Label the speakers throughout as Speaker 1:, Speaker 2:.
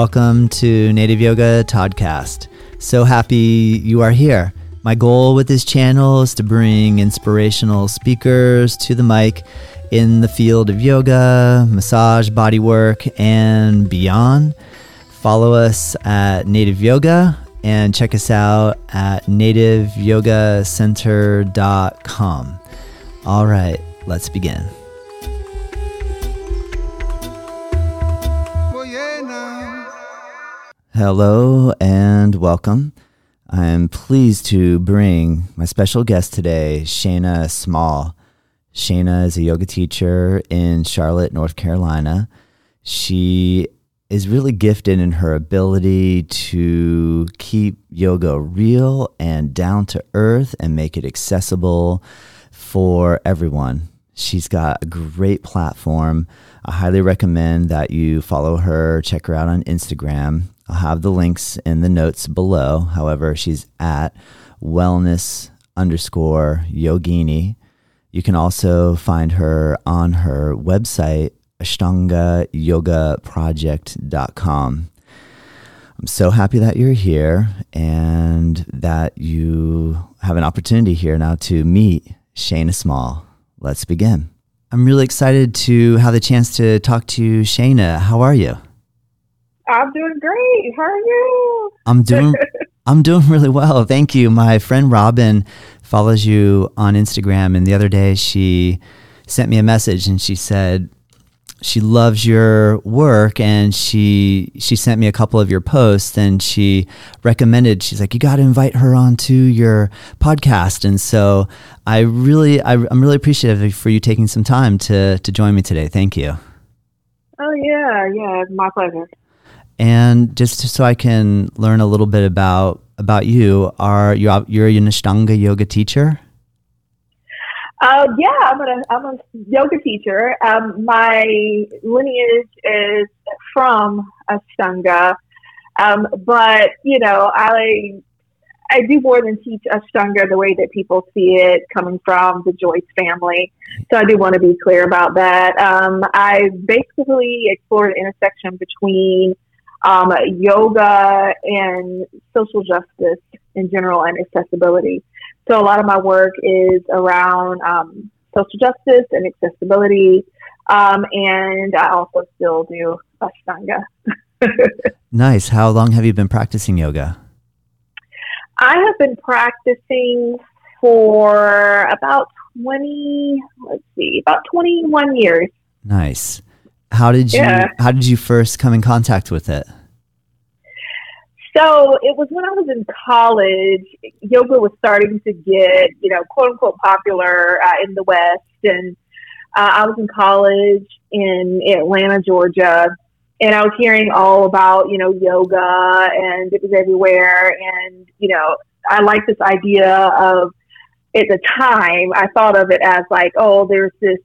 Speaker 1: Welcome to Native Yoga Toddcast. So happy you are here. My goal with this channel is to bring inspirational speakers to the mic in the field of yoga, massage, bodywork, and beyond. Follow us at Native Yoga and check us out at nativeyogacenter.com. All right, let's begin. Hello and welcome. I'm pleased to bring my special guest today, Shayna Small. Shayna is a yoga teacher in Charlotte, North Carolina. She is really gifted in her ability to keep yoga real and down to earth and make it accessible for everyone. She's got a great platform. I highly recommend that you follow her, check her out on Instagram. I'll have the links in the notes below. However, she's at wellness underscore yogini. You can also find her on her website, ashtangayogaproject.com. I'm so happy that you're here and that you have an opportunity here now to meet Shayna Small. Let's begin. I'm really excited to have the chance to talk to Shayna. How are you?
Speaker 2: I'm doing great. How are you?
Speaker 1: I'm doing I'm doing really well. Thank you. My friend Robin follows you on Instagram and the other day she sent me a message and she said she loves your work and she she sent me a couple of your posts and she recommended she's like you got to invite her onto your podcast and so I really I, I'm really appreciative for you taking some time to to join me today. Thank you.
Speaker 2: Oh yeah, yeah, it's my pleasure.
Speaker 1: And just so I can learn a little bit about about you, are you you're an Ashtanga yoga teacher?
Speaker 2: Uh, yeah, I'm a I'm a yoga teacher. Um, my lineage is from Ashtanga, um, but you know I I do more than teach Ashtanga the way that people see it coming from the Jois family. So I do want to be clear about that. Um, I basically explore the intersection between um, yoga and social justice in general and accessibility. So a lot of my work is around um, social justice and accessibility, um, and I also still do Ashtanga.
Speaker 1: nice. How long have you been practicing yoga?
Speaker 2: I have been practicing for about 20, let's see, about 21 years.
Speaker 1: Nice. How did you
Speaker 2: Yeah.
Speaker 1: how did you first come in contact with it?
Speaker 2: So it was when I was in college, yoga was starting to get, you know, quote unquote popular uh, in the West. And uh, I was in college in Atlanta, Georgia, and I was hearing all about, you know, yoga and it was everywhere. And, you know, I like this idea of, at the time, I thought of it as like, oh, there's this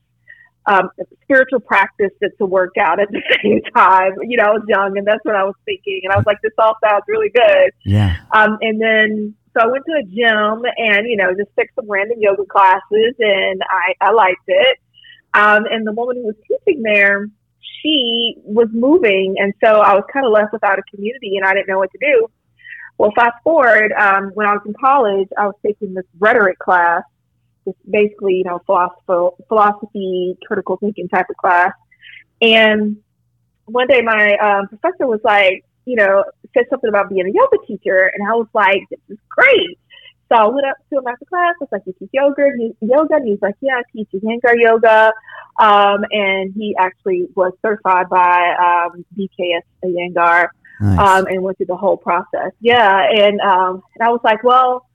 Speaker 2: um, spiritual practice that's a workout at the same time. You know, I was young and that's what I was thinking. And I was like, this all sounds really good.
Speaker 1: Yeah.
Speaker 2: Um, and then, so I went to a gym and, you know, just took some random yoga classes and I, I liked it. Um, and the woman who was teaching there, she was moving. And so I was kind of left without a community and I didn't know what to do. Well, fast forward, um, when I was in college, I was taking this rhetoric class just basically, you know, philosophy, philosophy, critical thinking type of class. And one day my um, professor was like, you know, said something about being a yoga teacher. And I was like, this is great. So I went up to him after class. I was like, you teach yoga? He, yoga? And he was like, yeah, I teach Iyengar yoga. Um, and he actually was certified by um, BKS Iyengar
Speaker 1: Nice.
Speaker 2: um, and went through the whole process. Yeah. And, um, and I was like, well,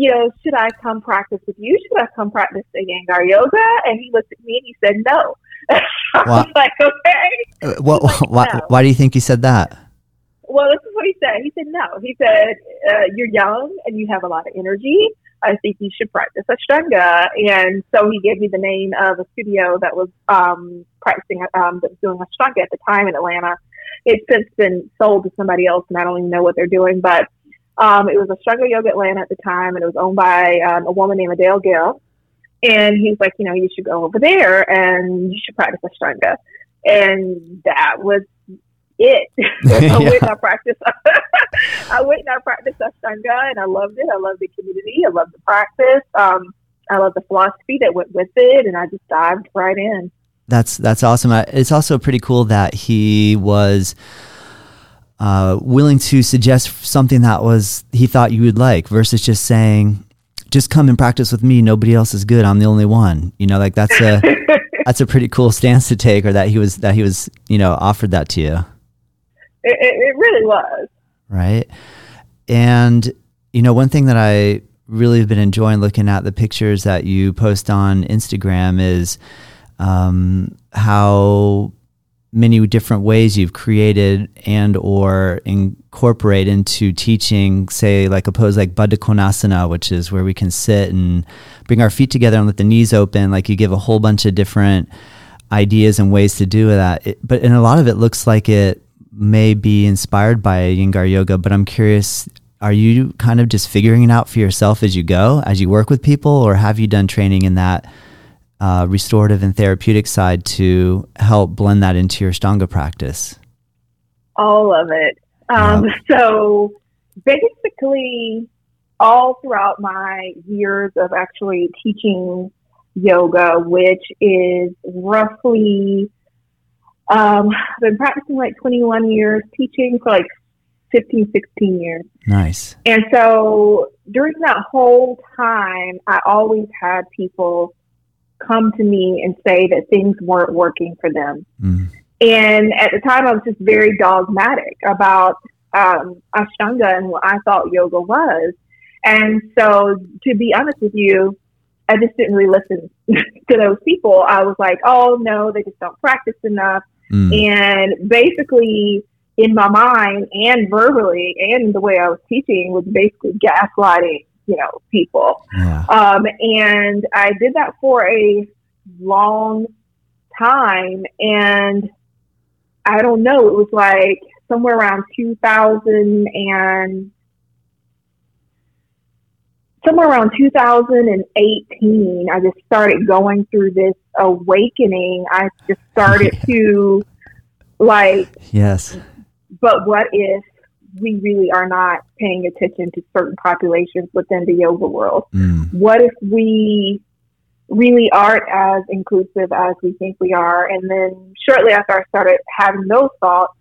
Speaker 2: you know, should I come practice with you? Should I come practice Iyengar yoga? And he looked at me and he said, no. I
Speaker 1: Wow.
Speaker 2: was like, okay.
Speaker 1: Uh, what,
Speaker 2: like,
Speaker 1: why,
Speaker 2: no.
Speaker 1: why do you think he said that?
Speaker 2: Well, this is what he said. He said, no. He said, uh, you're young and you have a lot of energy. I think you should practice Ashtanga. And so he gave me the name of a studio that was um, practicing, um, that was doing Ashtanga at the time in Atlanta. It's since been sold to somebody else, and I don't even know what they're doing. But um, it was a Ashtanga Yoga Atlanta at the time, and it was owned by um, a woman named Adele Gill. And he's like, you know, you should go over there and you should practice Ashtanga. And that was it. I went and I practiced. I went and I practiced Ashtanga, and I loved it. I loved the community. I loved the practice. Um, I loved the philosophy that went with it, and I just dived right in.
Speaker 1: That's that's awesome. It's also pretty cool that he was uh, willing to suggest something that was he thought you would like, versus just saying, "Just come and practice with me. Nobody else is good. I'm the only one." You know, like that's a that's a pretty cool stance to take, or that he was that he was you know offered that to you.
Speaker 2: It, it, it really was
Speaker 1: right, and you know one thing that I really have been enjoying looking at the pictures that you post on Instagram is um, how many different ways you've created and or incorporate into teaching say like a pose like Baddha Konasana which is where we can sit and bring our feet together and let the knees open. Like you give a whole bunch of different ideas and ways to do that. It, but in a lot of it looks like it may be inspired by Iyengar yoga but I'm curious are you kind of just figuring it out for yourself as you go, as you work with people, or have you done training in that uh, restorative and therapeutic side to help blend that into your Ashtanga practice?
Speaker 2: All of it. Um, yep. So basically, all throughout my years of actually teaching yoga, which is roughly, um, I've been practicing like 21 years, teaching for like 15, 16 years.
Speaker 1: Nice.
Speaker 2: And so during that whole time, I always had people come to me and say that things weren't working for them. Mm. And at the time, I was just very dogmatic about um, Ashtanga and what I thought yoga was. And so, to be honest with you, I just didn't really listen to those people. I was like, oh, no, they just don't practice enough. Mm. And basically, in my mind and verbally and the way I was teaching was basically gaslighting, you know, people. Yeah. Um, and I did that for a long time. And I don't know, it was like somewhere around 2000 and somewhere around 2018, I just started going through this awakening. I just started to like
Speaker 1: yes
Speaker 2: but what if we really are not paying attention to certain populations within the yoga world? Mm. What if we really aren't as inclusive as we think we are? And then shortly after I started having those thoughts,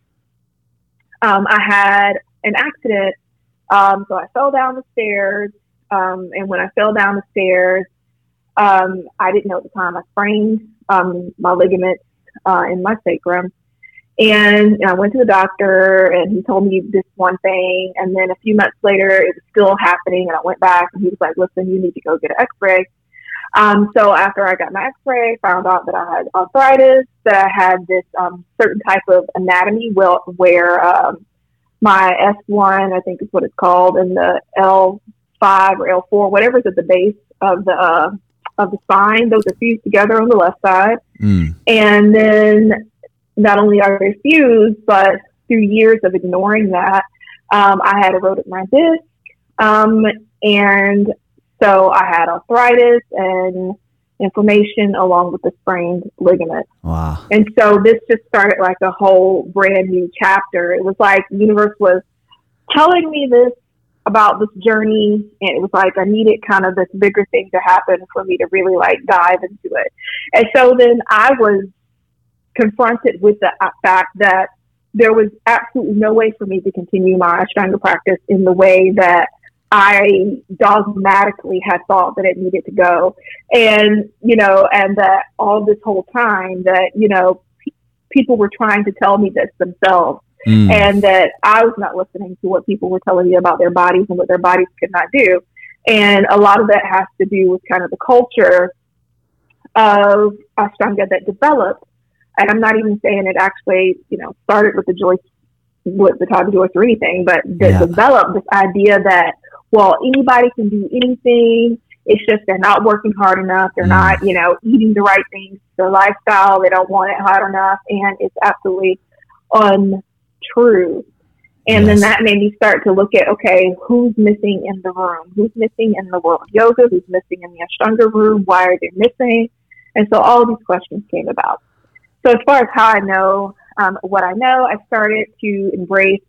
Speaker 2: um, I had an accident. Um, so I fell down the stairs. Um, and when I fell down the stairs, um, I didn't know at the time I sprained um, my ligaments uh, in my sacrum. And I went to the doctor and he told me this one thing. And then a few months later, it was still happening. And I went back and he was like, listen, you need to go get an x ray. Um, so after I got my x ray, found out that I had arthritis, that I had this um, certain type of anatomy where, where um, my S1, I think is what it's called, and the L5 or L4, whatever's at the base of the uh, of the spine, those are fused together on the left side. Mm. And then not only are they fused, but through years of ignoring that, um, I had eroded my disc. Um, and so I had arthritis and inflammation along with the sprained ligament.
Speaker 1: Wow.
Speaker 2: And so this just started like a whole brand new chapter. It was like the universe was telling me this about this journey and it was like I needed kind of this bigger thing to happen for me to really like dive into it. And so then I was confronted with the fact that there was absolutely no way for me to continue my Ashtanga practice in the way that I dogmatically had thought that it needed to go. And, you know, and that all this whole time that, you know, pe- people were trying to tell me this themselves. Mm. And that I was not listening to what people were telling me about their bodies and what their bodies could not do. And a lot of that has to do with kind of the culture of Ashtanga that developed and I'm not even saying it actually, you know, started with the Jois, with the Todd Jois or anything, but that yeah. developed this idea that, well, anybody can do anything. It's just they're not working hard enough. They're mm. not, you know, eating the right things. Their lifestyle, they don't want it hard enough. And it's absolutely untrue. And yes. then that made me start to look at, okay, who's missing in the room? Who's missing in the world of yoga? Who's missing in the Ashtanga room? Why are they missing? And so all these questions came about. So as far as how I know um, what I know, I started to embrace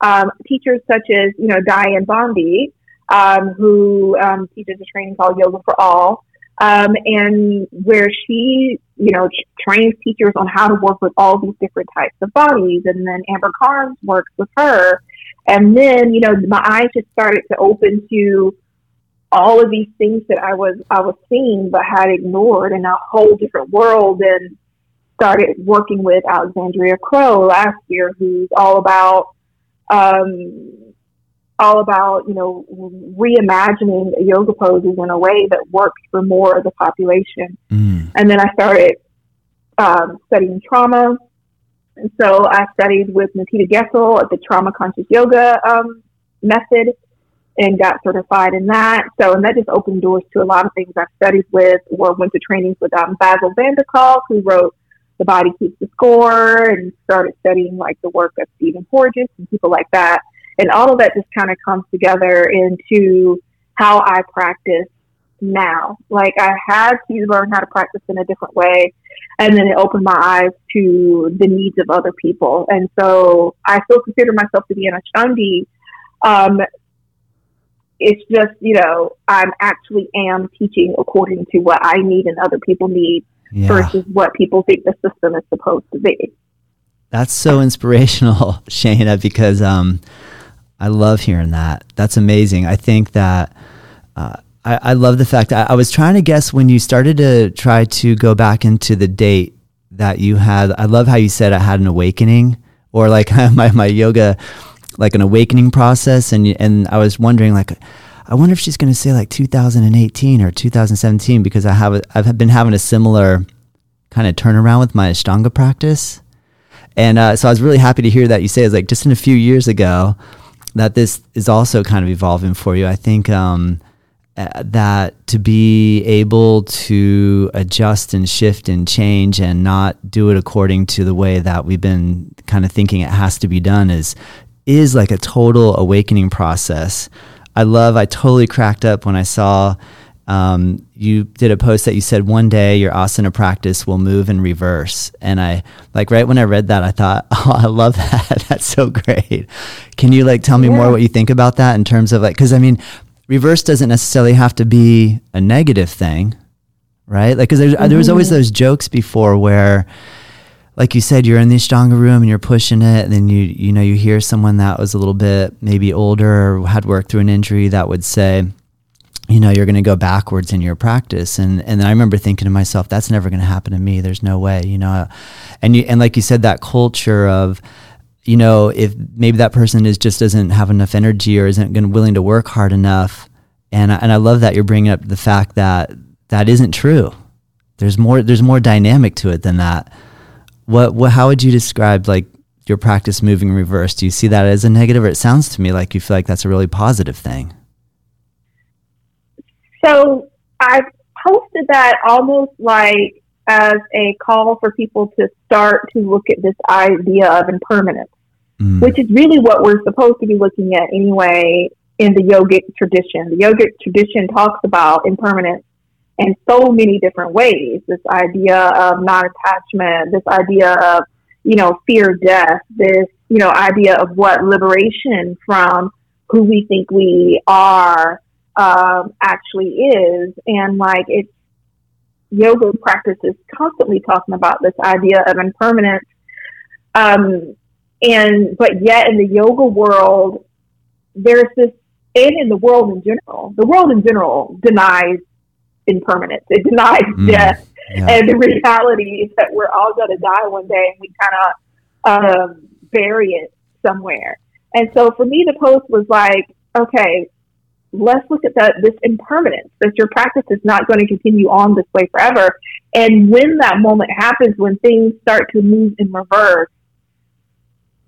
Speaker 2: um, teachers such as, you know, Dianne Bondy, um, who um, teaches a training called Yoga for All, um, and where she, you know, trains teachers on how to work with all these different types of bodies. And then Amber Karnes works with her. And then, you know, my eyes just started to open to all of these things that I was I was seeing but had ignored in a whole different world and started working with Alexandria Crow last year, who's all about um, all about you know reimagining yoga poses in a way that works for more of the population. Mm. And then I started um, studying trauma, and so I studied with Nityda Gessel at the Trauma Conscious Yoga um, method and got certified in that. So, and that just opened doors to a lot of things I've studied with or went to trainings with um, Bessel van who wrote The Body Keeps the Score and started studying like the work of Stephen Porges and people like that. And all of that just kind of comes together into how I practice now. Like I had to learn how to practice in a different way. And then it opened my eyes to the needs of other people. And so I still consider myself to be an Ashtanga um, it's just you know i'm actually am teaching according to what i need and other people need yeah. versus what people think the system is supposed to be.
Speaker 1: That's so inspirational Shayna because um, i love hearing that. That's amazing. I think that uh, I, I, love the fact I, I was trying to guess when you started to try to go back into the date that you had i love how you said i had an awakening or like my, my yoga like an awakening process and and I was wondering like I wonder if she's going to say like 2018 or 2017 because I have I've been having a similar kind of turnaround with my Ashtanga practice. And uh, so I was really happy to hear that you say it's like just in a few years ago that this is also kind of evolving for you. I think um, that to be able to adjust and shift and change and not do it according to the way that we've been kind of thinking it has to be done is is like a total awakening process. I love, I totally cracked up when I saw um, you did a post that you said one day your asana practice will move in reverse. And I, like, right when I read that, I thought, oh, I love that. That's so great. Can you, like, tell me yeah. more what you think about that in terms of, like, because I mean, reverse doesn't necessarily have to be a negative thing, right? Like, because mm-hmm. there was always those jokes before where, like you said, you're in the Ashtanga room and you're pushing it, and then you you know you hear someone that was a little bit maybe older or had worked through an injury that would say, you know, you're going to go backwards in your practice, and and I remember thinking to myself, that's never going to happen to me. There's no way, you know, and you and like you said, that culture of you know, if maybe that person is just doesn't have enough energy or isn't going willing to work hard enough, and I, and I love that you're bringing up the fact that that isn't true. There's more. There's more dynamic to it than that what, what how would you describe like your practice moving reverse? Do you see that as a negative, or it sounds to me like you feel like that's a really positive thing?
Speaker 2: So I've posted that almost like as a call for people to start to look at this idea of impermanence, mm. which is really what we're supposed to be looking at anyway in the yogic tradition. The yogic tradition talks about impermanence in so many different ways. This idea of non-attachment, this idea of, you know, fear death, this, you know, idea of what liberation from who we think we are um, actually is. And like it's yoga practice is constantly talking about this idea of impermanence. Um, and but yet in the yoga world, there's this and in the world in general, the world in general denies impermanence. It denies mm, death. Yeah. And the reality is that we're all going to die one day and we kind of um, bury it somewhere. And so for me, the post was like, okay, let's look at that this impermanence, that your practice is not going to continue on this way forever. And when that moment happens, when things start to move in reverse,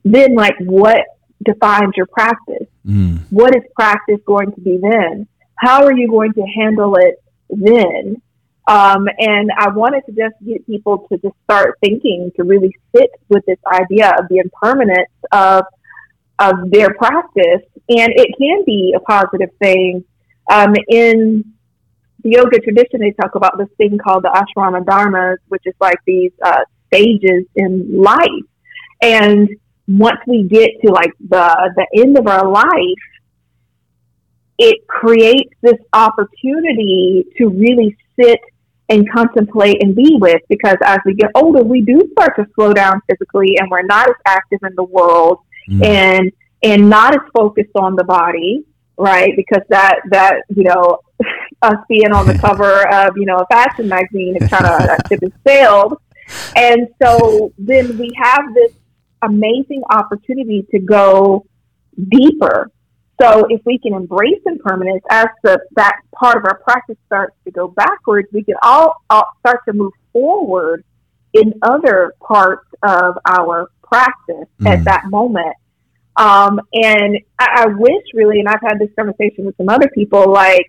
Speaker 2: then like what defines your practice? Mm. What is practice going to be then? How are you going to handle it then. Um, and I wanted to just get people to just start thinking to really sit with this idea of the impermanence of of their practice, and it can be a positive thing. Um, in the yoga tradition, they talk about this thing called the ashrama dharmas, which is like these uh, stages in life. And once we get to like the the end of our life, it creates this opportunity to really sit and contemplate and be with because as we get older we do start to slow down physically and we're not as active in the world mm. and and not as focused on the body right because that that you know us being on the cover of you know a fashion magazine is kind of that ship has sailed and so then we have this amazing opportunity to go deeper so if we can embrace impermanence as the that part of our practice starts to go backwards, we can all, all start to move forward in other parts of our practice mm. at that moment. Um, and I, I wish really, and I've had this conversation with some other people, like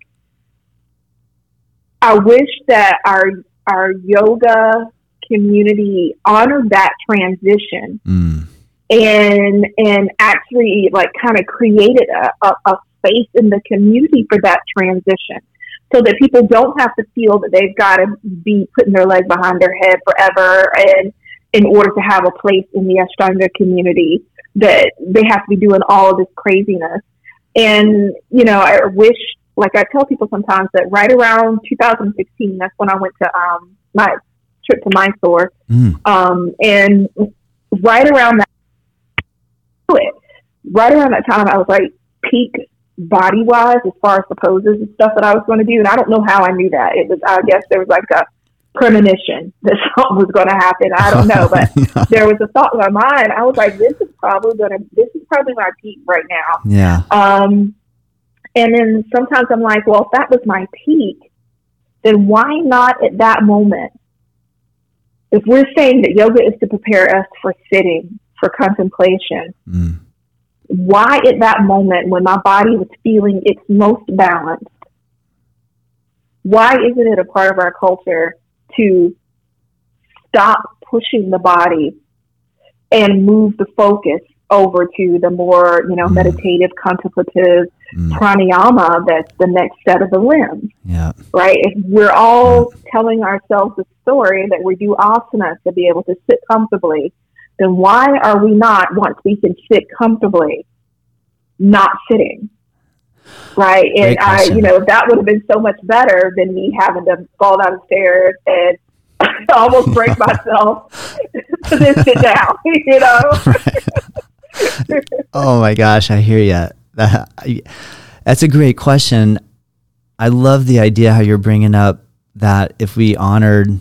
Speaker 2: I wish that our our yoga community honored that transition. Mm and and actually like kind of created a, a, a space in the community for that transition so that people don't have to feel that they've got to be putting their leg behind their head forever and in order to have a place in the Ashtanga community that they have to be doing all of this craziness. And, you know, I wish, like I tell people sometimes that right around 2016, that's when I went to um, my trip to Mysore. Mm. Um, and right around that it. Right around that time, I was like peak body wise as far as the poses and stuff that I was going to do. And I don't know how I knew that. It was, I guess there was like a premonition that something was going to happen. I don't know, but yeah. there was a thought in my mind. I was like, this is probably going to, this is probably my peak right now.
Speaker 1: Yeah.
Speaker 2: Um, and then sometimes I'm like, well, if that was my peak, then why not at that moment? If we're saying that yoga is to prepare us for sitting, for contemplation. Mm. Why at that moment when my body was feeling its most balanced, why isn't it a part of our culture to stop pushing the body and move the focus over to the more, you know, mm. meditative, contemplative mm. pranayama that's the next set of the limbs.
Speaker 1: Yeah.
Speaker 2: Right? If we're all yeah. telling ourselves a story that we do asanas to be able to sit comfortably then why are we not, once we can sit comfortably, not sitting? Right. And I, you know, that would have been so much better than me having to fall down the stairs and almost break myself to then sit down, you know?
Speaker 1: oh my gosh, I hear you. That's a great question. I love the idea how you're bringing up that if we honored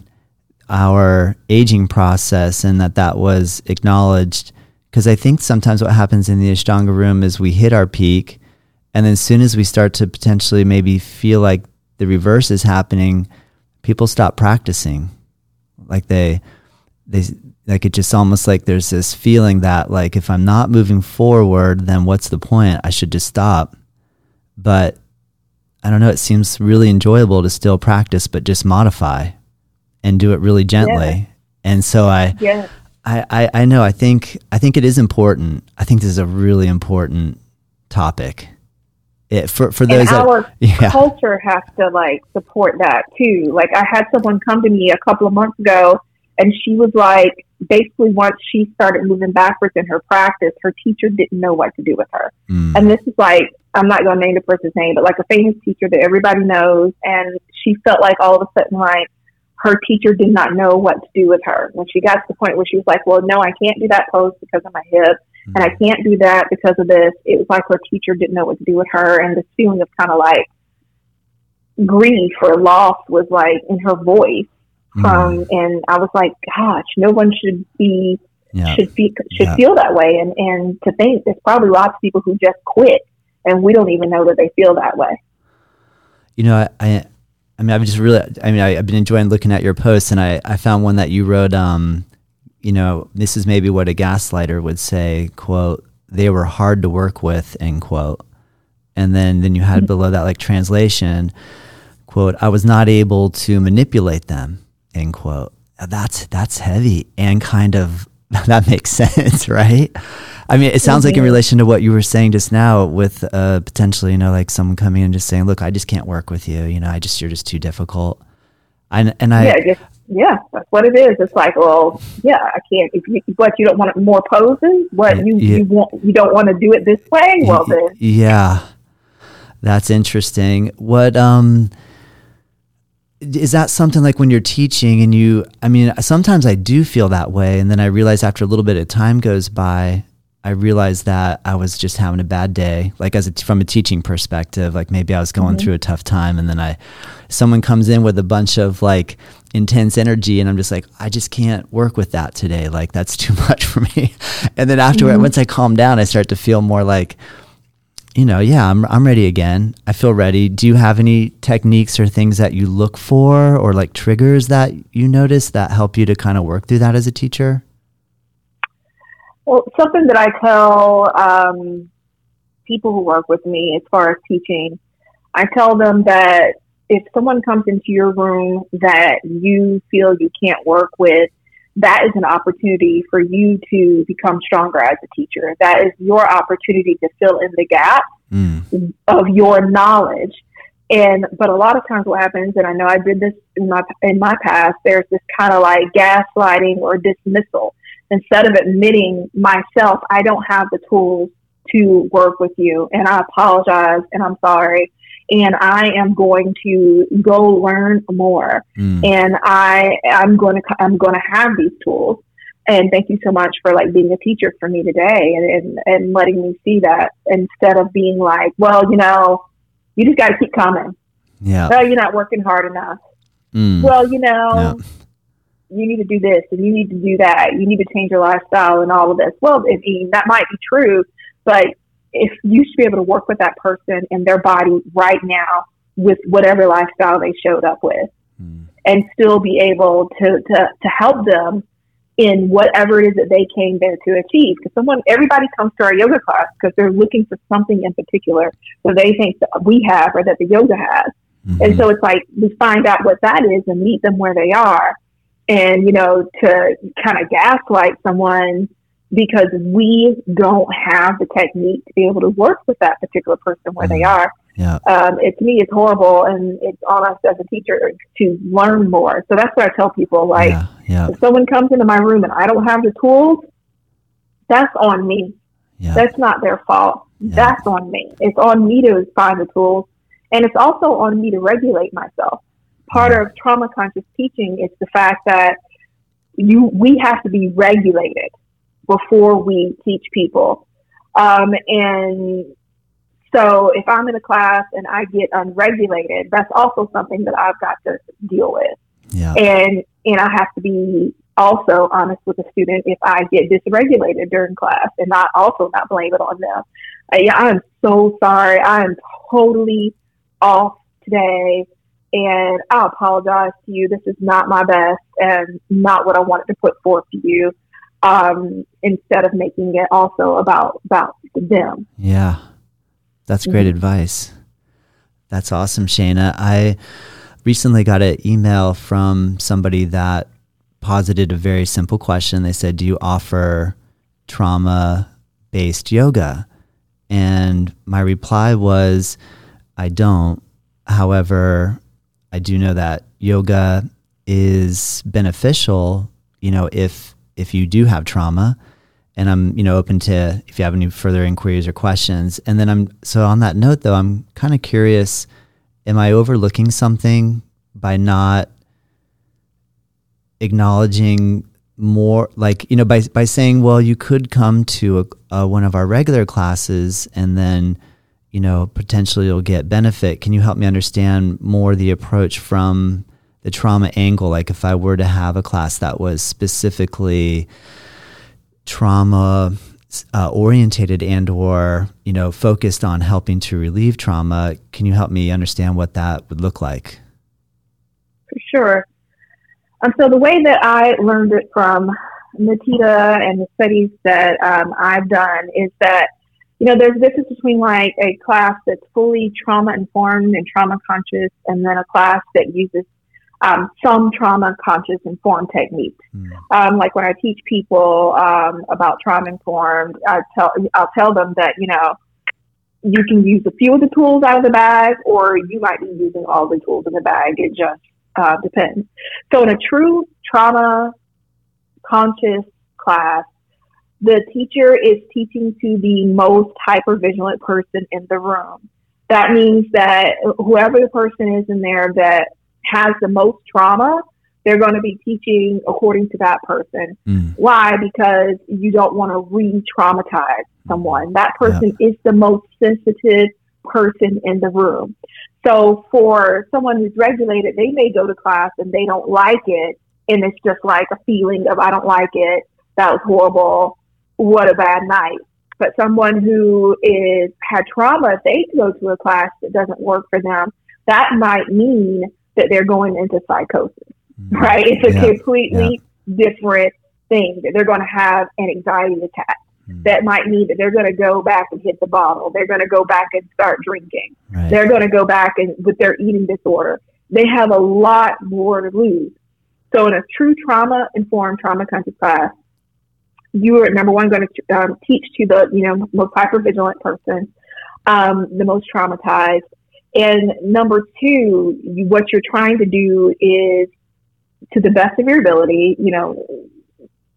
Speaker 1: our aging process and that that was acknowledged. Because I think sometimes what happens in the Ashtanga room is we hit our peak, and then as soon as we start to potentially maybe feel like the reverse is happening, people stop practicing. Like they, they, like it just almost like there's this feeling that like if I'm not moving forward, then what's the point? I should just stop. But I don't know. It seems really enjoyable to still practice, but just modify and do it really gently. Yeah. And so I, yeah. I, I, I know, I think, I think it is important. I think this is a really important topic. It, for for those
Speaker 2: and our that, yeah. culture has to like support that too. Like I had someone come to me a couple of months ago, and she was like, basically, once she started moving backwards in her practice, her teacher didn't know what to do with her. Mm. And this is like, I'm not going to name the person's name, but like a famous teacher that everybody knows, and she felt like all of a sudden, like her teacher did not know what to do with her. When she got to the point where she was like, well, no, I can't do that pose because of my hip, mm-hmm. and I can't do that because of this, it was like her teacher didn't know what to do with her. And this feeling of kind of like grief or loss was like in her voice mm-hmm. from, and I was like, gosh, no one should be. Yeah. Should feel should yeah. feel that way, and and to think there's probably lots of people who just quit, and we don't even know that they feel that way.
Speaker 1: You know, I, I I mean, I've just really, I mean, I, have been enjoying looking at your posts, and I, I found one that you wrote. Um, you know, this is maybe what a gaslighter would say. Quote: They were hard to work with. End quote. And then, then you had below that like translation. Quote: I was not able to manipulate them. End quote. That's that's heavy and kind of that makes sense, right? I mean, it sounds like in relation to what you were saying just now, with uh, potentially, you know, like someone coming in and just saying, "Look, I just can't work with you. You know, I just you're just too difficult." And and I,
Speaker 2: yeah, just yeah, that's what it is. It's like, well, yeah, I can't. If you, what you don't want more poses, what you yeah. you want, you don't want to do it this way. Well, then,
Speaker 1: yeah, that's interesting. What um is that something like when you're teaching and you i mean sometimes i do feel that way and then i realize after a little bit of time goes by i realize that i was just having a bad day like as a, from a teaching perspective like maybe i was going mm-hmm. through a tough time and then i someone comes in with a bunch of like intense energy and i'm just like i just can't work with that today like that's too much for me and then afterward mm-hmm. once i calm down i start to feel more like you know, yeah, I'm I'm ready again. I feel ready. Do you have any techniques or things that you look for or like triggers that you notice that help you to kind of work through that as a teacher?
Speaker 2: Well, something that I tell um, people who work with me as far as teaching, I tell them that if someone comes into your room that you feel you can't work with, that is an opportunity for you to become stronger as a teacher. That is your opportunity to fill in the gap mm. of your knowledge. And but a lot of times what happens, and I know I did this in my in my past, there's this kind of like gaslighting or dismissal. Instead of admitting myself, I don't have the tools to work with you, and I apologize, and I'm sorry and I am going to go learn more. Mm. And I I'm going to I'm going to have these tools. And thank you so much for like being a teacher for me today and, and, and letting me see that instead of being like, well, you know, you just got to keep coming.
Speaker 1: Yeah.
Speaker 2: Well, you're not working hard enough. Mm. Well, you know, yeah. you need to do this and you need to do that. You need to change your lifestyle and all of this. Well, I mean, that might be true, but if you should be able to work with that person and their body right now with whatever lifestyle they showed up with mm. and still be able to, to, to help them in whatever it is that they came there to achieve. Because someone, everybody comes to our yoga class because they're looking for something in particular that they think that we have or that the yoga has. Mm-hmm. And so it's like we find out what that is and meet them where they are. And, you know, to kind of gaslight someone because we don't have the technique to be able to work with that particular person where mm. they are.
Speaker 1: Yeah.
Speaker 2: Um, it, to me, it's horrible, and it's on us as a teacher to learn more. So that's what I tell people. Like,
Speaker 1: yeah. Yeah.
Speaker 2: if someone comes into my room and I don't have the tools, that's on me. Yeah. That's not their fault. That's on me. It's on me to find the tools, and it's also on me to regulate myself. Part of trauma conscious teaching is the fact that you we have to be regulated before we teach people. Um, and so if I'm in a class and I get unregulated, that's also something that I've got to deal with.
Speaker 1: Yeah.
Speaker 2: And and I have to be also honest with the student if I get dysregulated during class and not also not blame it on them. I, I'm so sorry. I am totally off today and I apologize to you. This is not my best and not what I wanted to put forth to you um, instead of making it also about about them.
Speaker 1: Yeah, that's great mm-hmm. advice. That's awesome, Shayna. I recently got an email from somebody that posited a very simple question. They said, "Do you offer trauma based yoga?" And my reply was, "I don't. However, I do know that yoga is beneficial. You know, if if you do have trauma and I'm, you know, open to if you have any further inquiries or questions. And then I'm so on that note though, I'm kind of curious, am I overlooking something by not acknowledging more like, you know, by by saying, well, you could come to a, a, one of our regular classes and then you know, potentially you'll get benefit. Can you help me understand more the approach from the trauma angle. Like if i were to have a class that was specifically trauma uh, orientated and or you know focused on helping to relieve trauma can you help me understand what that would look like?
Speaker 2: For sure. Um, so the way that i learned it from Nityda and the studies that um, I've done is that you know, there's a difference between like a class that's fully trauma informed and trauma conscious, and then a class that uses um, some trauma conscious informed techniques. Mm. Um, like when I teach people um, about trauma informed, I tell I'll tell them that you know you can use a few of the tools out of the bag, or you might be using all the tools in the bag. It just uh, depends. So in a true trauma conscious class, the teacher is teaching to the most hyper vigilant person in the room. That means that whoever the person is in there that has the most trauma, they're going to be teaching according to that person. Mm. Why? Because you don't want to re traumatize someone. That person yeah. is the most sensitive person in the room. So for someone who's regulated, they may go to class and they don't like it. And it's just like a feeling of, I don't like it. That was horrible. What a bad night. But someone who is had trauma, if they go to a class that doesn't work for them, that might mean that they're going into psychosis, mm-hmm. right? It's a yeah. completely yeah. different thing that they're going to have an anxiety attack. Mm-hmm. That might mean that they're going to go back and hit the bottle. They're going to go back and start drinking. Right. They're going to go back and with their eating disorder. They have a lot more to lose. So in a true trauma informed trauma conscious class, you are number one going to um, teach to the you know most hyper vigilant person, um, the most traumatized, and number two, what you're trying to do is to the best of your ability. You know,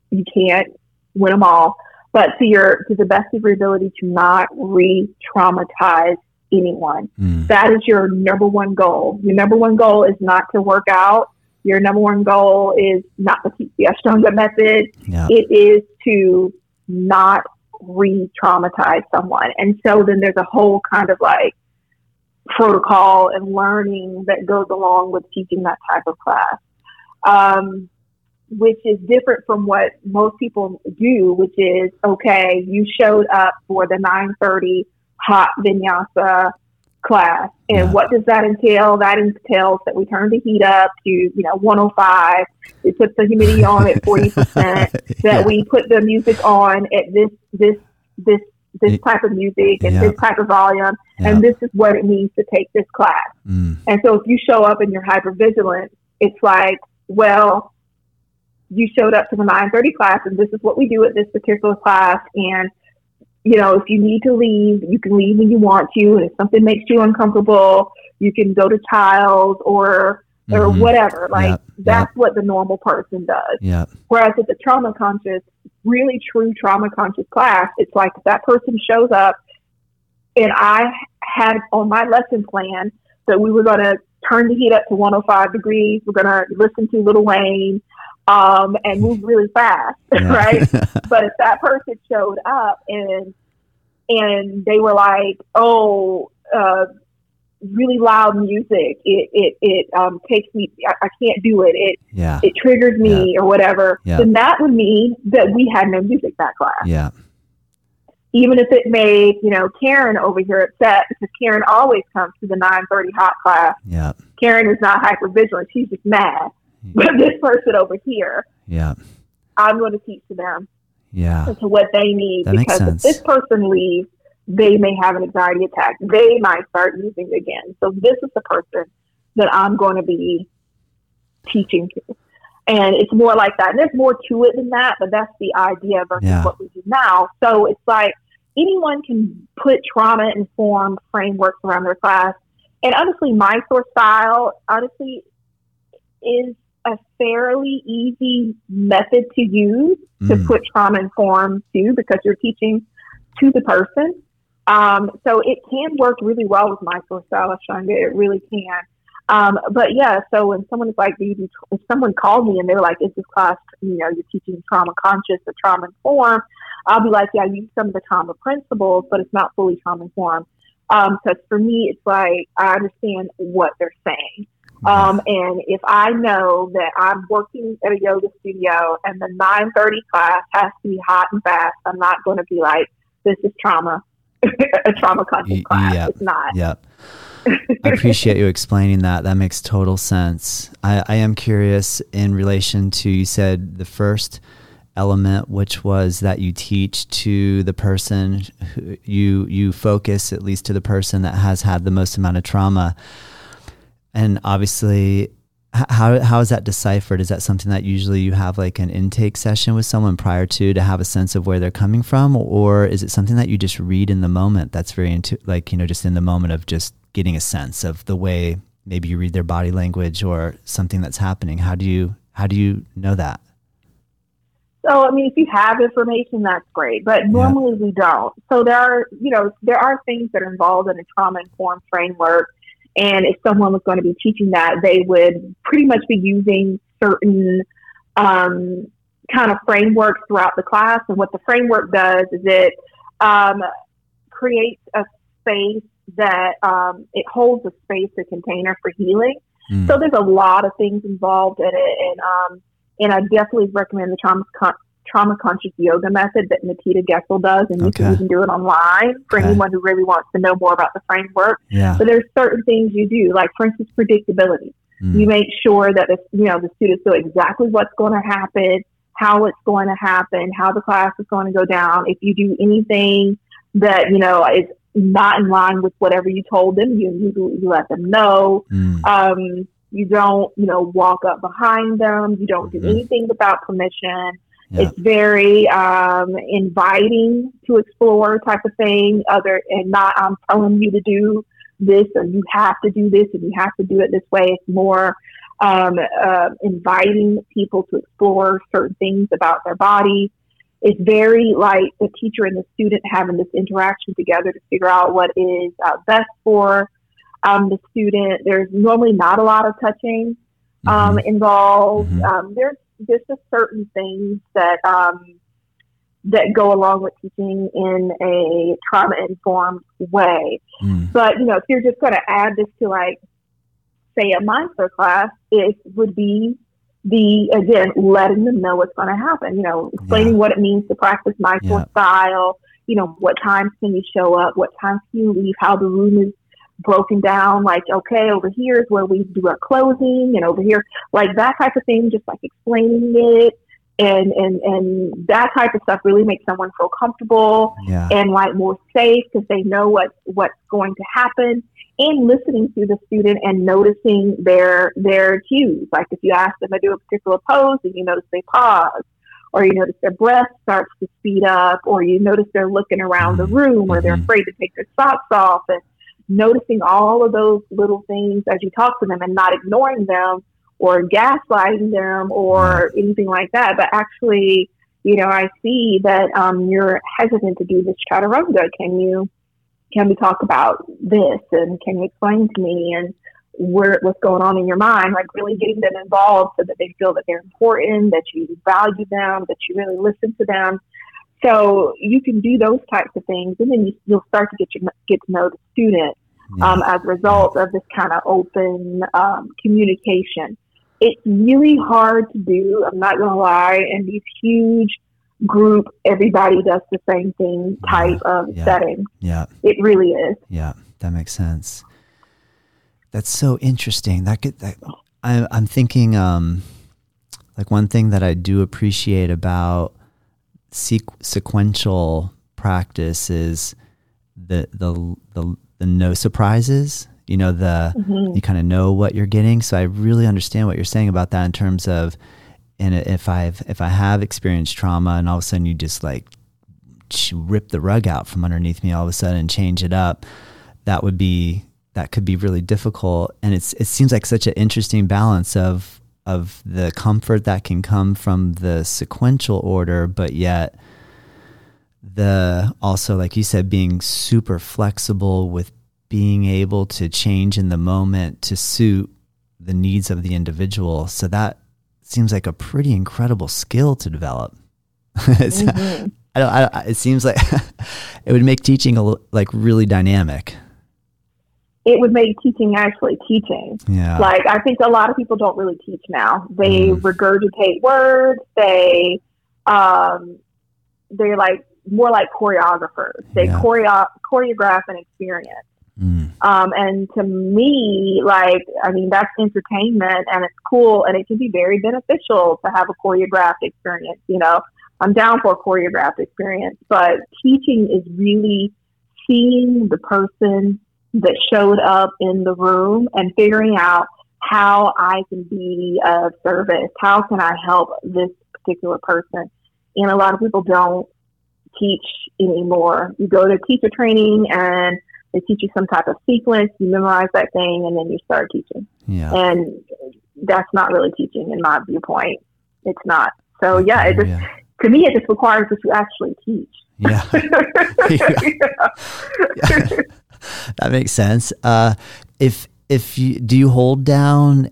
Speaker 2: you can't win them all, but to your to the best of your ability to not re-traumatize anyone. Mm. That is your number one goal. Your number one goal is not to work out your number one goal is not to teach the Ashtanga method. Yeah. It is to not re-traumatize someone. And so then there's a whole kind of like protocol and learning that goes along with teaching that type of class, um, which is different from what most people do, which is, okay, you showed up for the 930 hot vinyasa class. And yeah. what does that entail? That entails that we turn the heat up to, you know, 105. We put the humidity on at 40%. that yeah. we put the music on at this, this, this, this type of music and yeah. this type of volume. And this is what it means to take this class. Mm. And so if you show up and you're hyper vigilant, it's like, well, you showed up to the 930 class and this is what we do at this particular class. And you know, if you need to leave, you can leave when you want to. And if something makes you uncomfortable, you can go to Childs or or mm-hmm. whatever. Like yep. that's yep. what the normal person does.
Speaker 1: Yeah.
Speaker 2: Whereas with the trauma conscious, really true trauma conscious class, it's like that person shows up and I had on my lesson plan that we were gonna turn the heat up to 105 degrees. We're gonna listen to Lil Wayne um, and move really fast, yeah. right? but if that person showed up and and they were like, "Oh, uh, really loud music, it it it um, takes me, I, I, can't do it. It
Speaker 1: yeah.
Speaker 2: it triggers me yeah. or whatever," then that would mean that we had no music that class.
Speaker 1: Yeah.
Speaker 2: Even if it made you know Karen over here upset because Karen always comes to the nine thirty hot class.
Speaker 1: Yeah.
Speaker 2: Karen is not hyper vigilant; she's just mad. But this person over here,
Speaker 1: yeah,
Speaker 2: I'm going to teach to them,
Speaker 1: yeah,
Speaker 2: to what they need
Speaker 1: that
Speaker 2: because if this person leaves, they may have an anxiety attack. They might start using again. So this is the person that I'm going to be teaching to. And it's more like that. And there's more to it than that, but that's the idea versus yeah. what we do now. So it's like anyone can put trauma informed frameworks around their class. And honestly, my source style, honestly, is a fairly easy method to use mm. to put trauma informed to because you're teaching to the person. Um, so it can work really well with Mysore style Ashtanga. It really can. Um, but yeah, so when someone is like, if someone called me and they're like, is this class, you know, you're teaching trauma conscious or trauma informed? I'll be like, yeah, I use some of the trauma principles, but it's not fully trauma informed. Because um, for me, it's like, I understand what they're saying. Um, and if I know that I'm working at a yoga studio and the 9:30 class has to be hot and fast, I'm not going to be like, "This is trauma, a trauma conscious class." Yep. It's not.
Speaker 1: Yep. I appreciate you explaining that. That makes total sense. I, I am curious in relation to you said the first element, which was that you teach to the person who you you focus at least to the person that has had the most amount of trauma and obviously, how how is that deciphered? Is that something that usually you have like an intake session with someone prior to to have a sense of where they're coming from, or is it something that you just read in the moment? That's very into like you know just in the moment of just getting a sense of the way maybe you read their body language or something that's happening. How do you how do you know that?
Speaker 2: So, I mean, if you have information, that's great, but normally yeah. we don't. So there are, you know, there are things that are involved in a trauma informed framework. And if someone was going to be teaching that, they would pretty much be using certain um, kind of frameworks throughout the class. And what the framework does is it um, creates a space that um, it holds a space, a container for healing. Mm. So there's a lot of things involved in it, and um, and I definitely recommend the trauma con- trauma conscious yoga method that Nityda Gessel does, and you okay. can even do it online for okay. anyone who really wants to know more about the framework.
Speaker 1: Yeah.
Speaker 2: But there's certain things you do, like for instance, predictability. Mm. You make sure that the, you know the students know exactly what's going to happen, how it's going to happen, how the class is going to go down. If you do anything that you know is not in line with whatever you told them, you you, you let them know. Mm. Um, you don't, you know, walk up behind them. You don't do mm-hmm. anything without permission. Yeah. It's very um, inviting to explore type of thing. Other and not, I'm telling you to do this, or you have to do this, and you have to do it this way. It's more um, uh, inviting people to explore certain things about their body. It's very like the teacher and the student having this interaction together to figure out what is uh, best for um, the student. There's normally not a lot of touching um, mm-hmm. involved. Mm-hmm. Um, there's just a certain things that um, that go along with teaching in a trauma informed way. Mm. But you know, if you're just going to add this to like say a mindful class, it would be the again letting them know what's going to happen. You know, explaining yeah. what it means to practice mindful yeah. style. You know, what times can you show up? What times can you leave? How the room is broken down. Like, okay, over here is where we do our closing, and over here, like that type of thing. Just like explaining it. And, and and that type of stuff really makes someone feel comfortable
Speaker 1: yeah.
Speaker 2: and like more safe because they know what what's going to happen and listening to the student and noticing their their cues. Like if you ask them to do a particular pose and you notice they pause, or you notice their breath starts to speed up, or you notice they're looking around the mm-hmm. room, or they're mm-hmm. afraid to take their socks off, and noticing all of those little things as you talk to them and not ignoring them or gaslighting them or anything like that, but actually, you know, I see that um, you're hesitant to do this chaturanga. Can you can we talk about this? And can you explain to me and where what's going on in your mind? Like really getting them involved so that they feel that they're important that you value them that you really listen to them. So you can do those types of things and then you, will start to get your, get to know the student yeah. um, as a result of this kind of open um, communication it's really hard to do i'm not going to lie in these huge group, everybody does the same thing type of
Speaker 1: yeah.
Speaker 2: setting.
Speaker 1: Yeah.
Speaker 2: It really is.
Speaker 1: Yeah, that makes sense. That's so interesting. That could, that, I, I'm thinking, um, like one thing that I do appreciate about sequ- sequential practice is the, the, the, the no surprises you know the mm-hmm. you kind of know what you're getting so i really understand what you're saying about that in terms of and if I've if I have experienced trauma and all of a sudden you just like rip the rug out from underneath me all of a sudden and change it up, that would be that could be really difficult. And it's it seems like such an interesting balance of of the comfort that can come from the sequential order, but yet the also like you said being super flexible with being able to change in the moment to suit the needs of the individual. So that seems like a pretty incredible skill to develop. mm-hmm. I don't, I it seems like it would make teaching a, like really dynamic.
Speaker 2: It would make teaching actually teaching.
Speaker 1: Yeah.
Speaker 2: Like I think a lot of people don't really teach now. They mm. regurgitate words. They, um, they're like more like choreographers. They yeah. choreo- choreograph an experience. Mm. Um, and to me, like, I mean, that's entertainment and it's cool and it can be very beneficial to have a choreographed experience. You know, I'm down for a choreographed experience, but teaching is really seeing the person that showed up in the room and figuring out how I can be of service. How can I help this particular person? And a lot of people don't teach anymore. You go to teacher training and They teach you some type of sequence, you memorize that thing, and then you start teaching.
Speaker 1: Yeah.
Speaker 2: And that's not really teaching in my viewpoint. It's not. So yeah, it just
Speaker 1: yeah.
Speaker 2: to me it just requires that you actually teach.
Speaker 1: Yeah. that makes sense. Uh, if if you do you hold down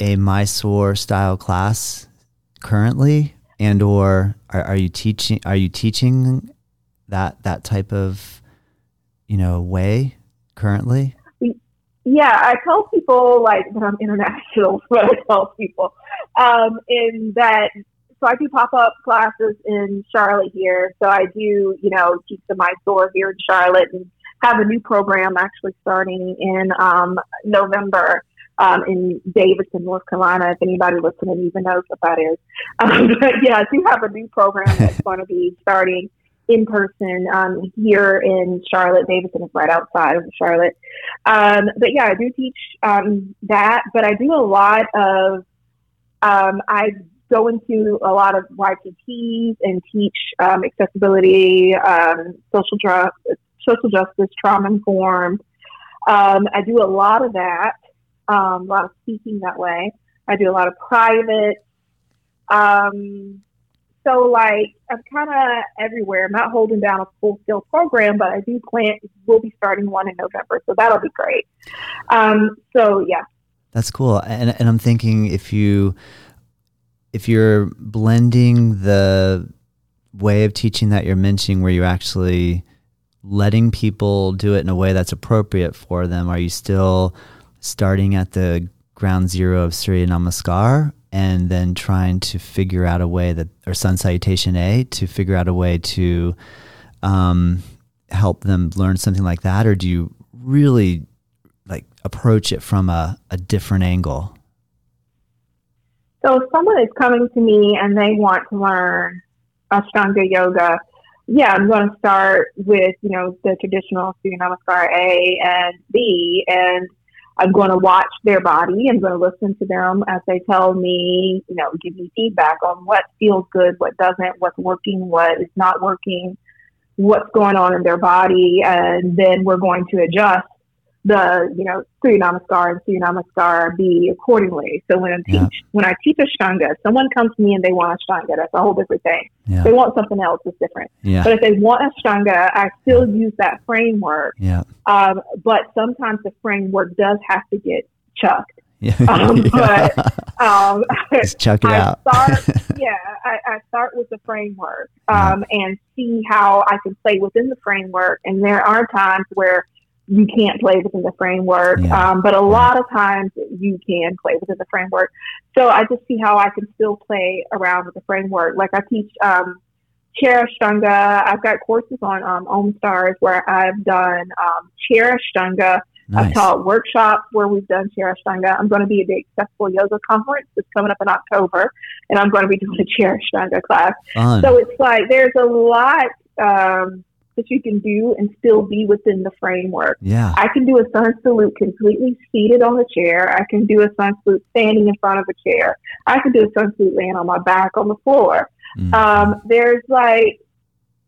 Speaker 1: a Mysore style class currently, and or are, are you teaching are you teaching that that type of you know way currently?
Speaker 2: Yeah, I tell people like that I'm international, but I tell people um, in that. So I do pop up classes in Charlotte here. So I do, you know, teach the Mysore here in Charlotte, and have a new program actually starting in um, November um, in Davidson, North Carolina. If anybody listening even knows what that is, um, but yeah, I do have a new program that's going to be starting in person um, here in Charlotte. Davidson is right outside of Charlotte. Um, but yeah, I do teach um, that, but I do a lot of, um, I go into a lot of YPTs and teach um, accessibility, um, social, tra- social justice, trauma informed. I do a lot of that, a lot of speaking that way. I do a lot of private. Um, so like I'm kind of everywhere. I'm not holding down a full scale program, but I do plan. We'll be starting one in November, so that'll be great. Um, so yeah,
Speaker 1: that's cool. And and I'm thinking if you if you're blending the way of teaching that you're mentioning, where you're actually letting people do it in a way that's appropriate for them, are you still starting at the ground zero of Surya Namaskar and then trying to figure out a way that, or Sun Salutation A, to figure out a way to um, help them learn something like that? Or do you really like approach it from a, a different angle?
Speaker 2: So if someone is coming to me and they want to learn Ashtanga yoga, yeah, I'm going to start with, you know, the traditional Surya Namaskar A and B and I'm going to watch their body. I'm going to listen to them as they tell me, you know, give me feedback on what feels good, what doesn't, what's working, what is not working, what's going on in their body. And then we're going to adjust the, you know, Surya Namaskar and Surya Namaskar B accordingly. So when I teach, yeah. when I teach Ashtanga, someone comes to me and they want Ashtanga, that's a whole different thing. Yeah. They want something else that's different.
Speaker 1: Yeah.
Speaker 2: But if they want Ashtanga, I still use that framework.
Speaker 1: Yeah.
Speaker 2: Um, but sometimes the framework does have to get chucked.
Speaker 1: Yeah.
Speaker 2: Um, but um,
Speaker 1: Just chuck it
Speaker 2: I
Speaker 1: out.
Speaker 2: start, yeah, I, I start with the framework um, and see how I can play within the framework. And there are times where you can't play within the framework.
Speaker 1: Yeah.
Speaker 2: Um, but a lot of times you can play within the framework. So I just see how I can still play around with the framework. Like I teach um, Chair Ashtanga. I've got courses on um, OmStars where I've done um, Chair Ashtanga.
Speaker 1: Nice.
Speaker 2: I've taught workshops where we've done Chair Ashtanga. I'm going to be at the Accessible Yoga Conference that's coming up in October, and I'm going to be doing a Chair Ashtanga class.
Speaker 1: Fun.
Speaker 2: So it's like there's a lot um, that you can do and still be within the framework.
Speaker 1: yeah.
Speaker 2: I can do a sun salute completely seated on a chair. I can do a sun salute standing in front of a chair. I can do a sun salute laying on my back on the floor.
Speaker 1: Mhm.
Speaker 2: Um, there's like,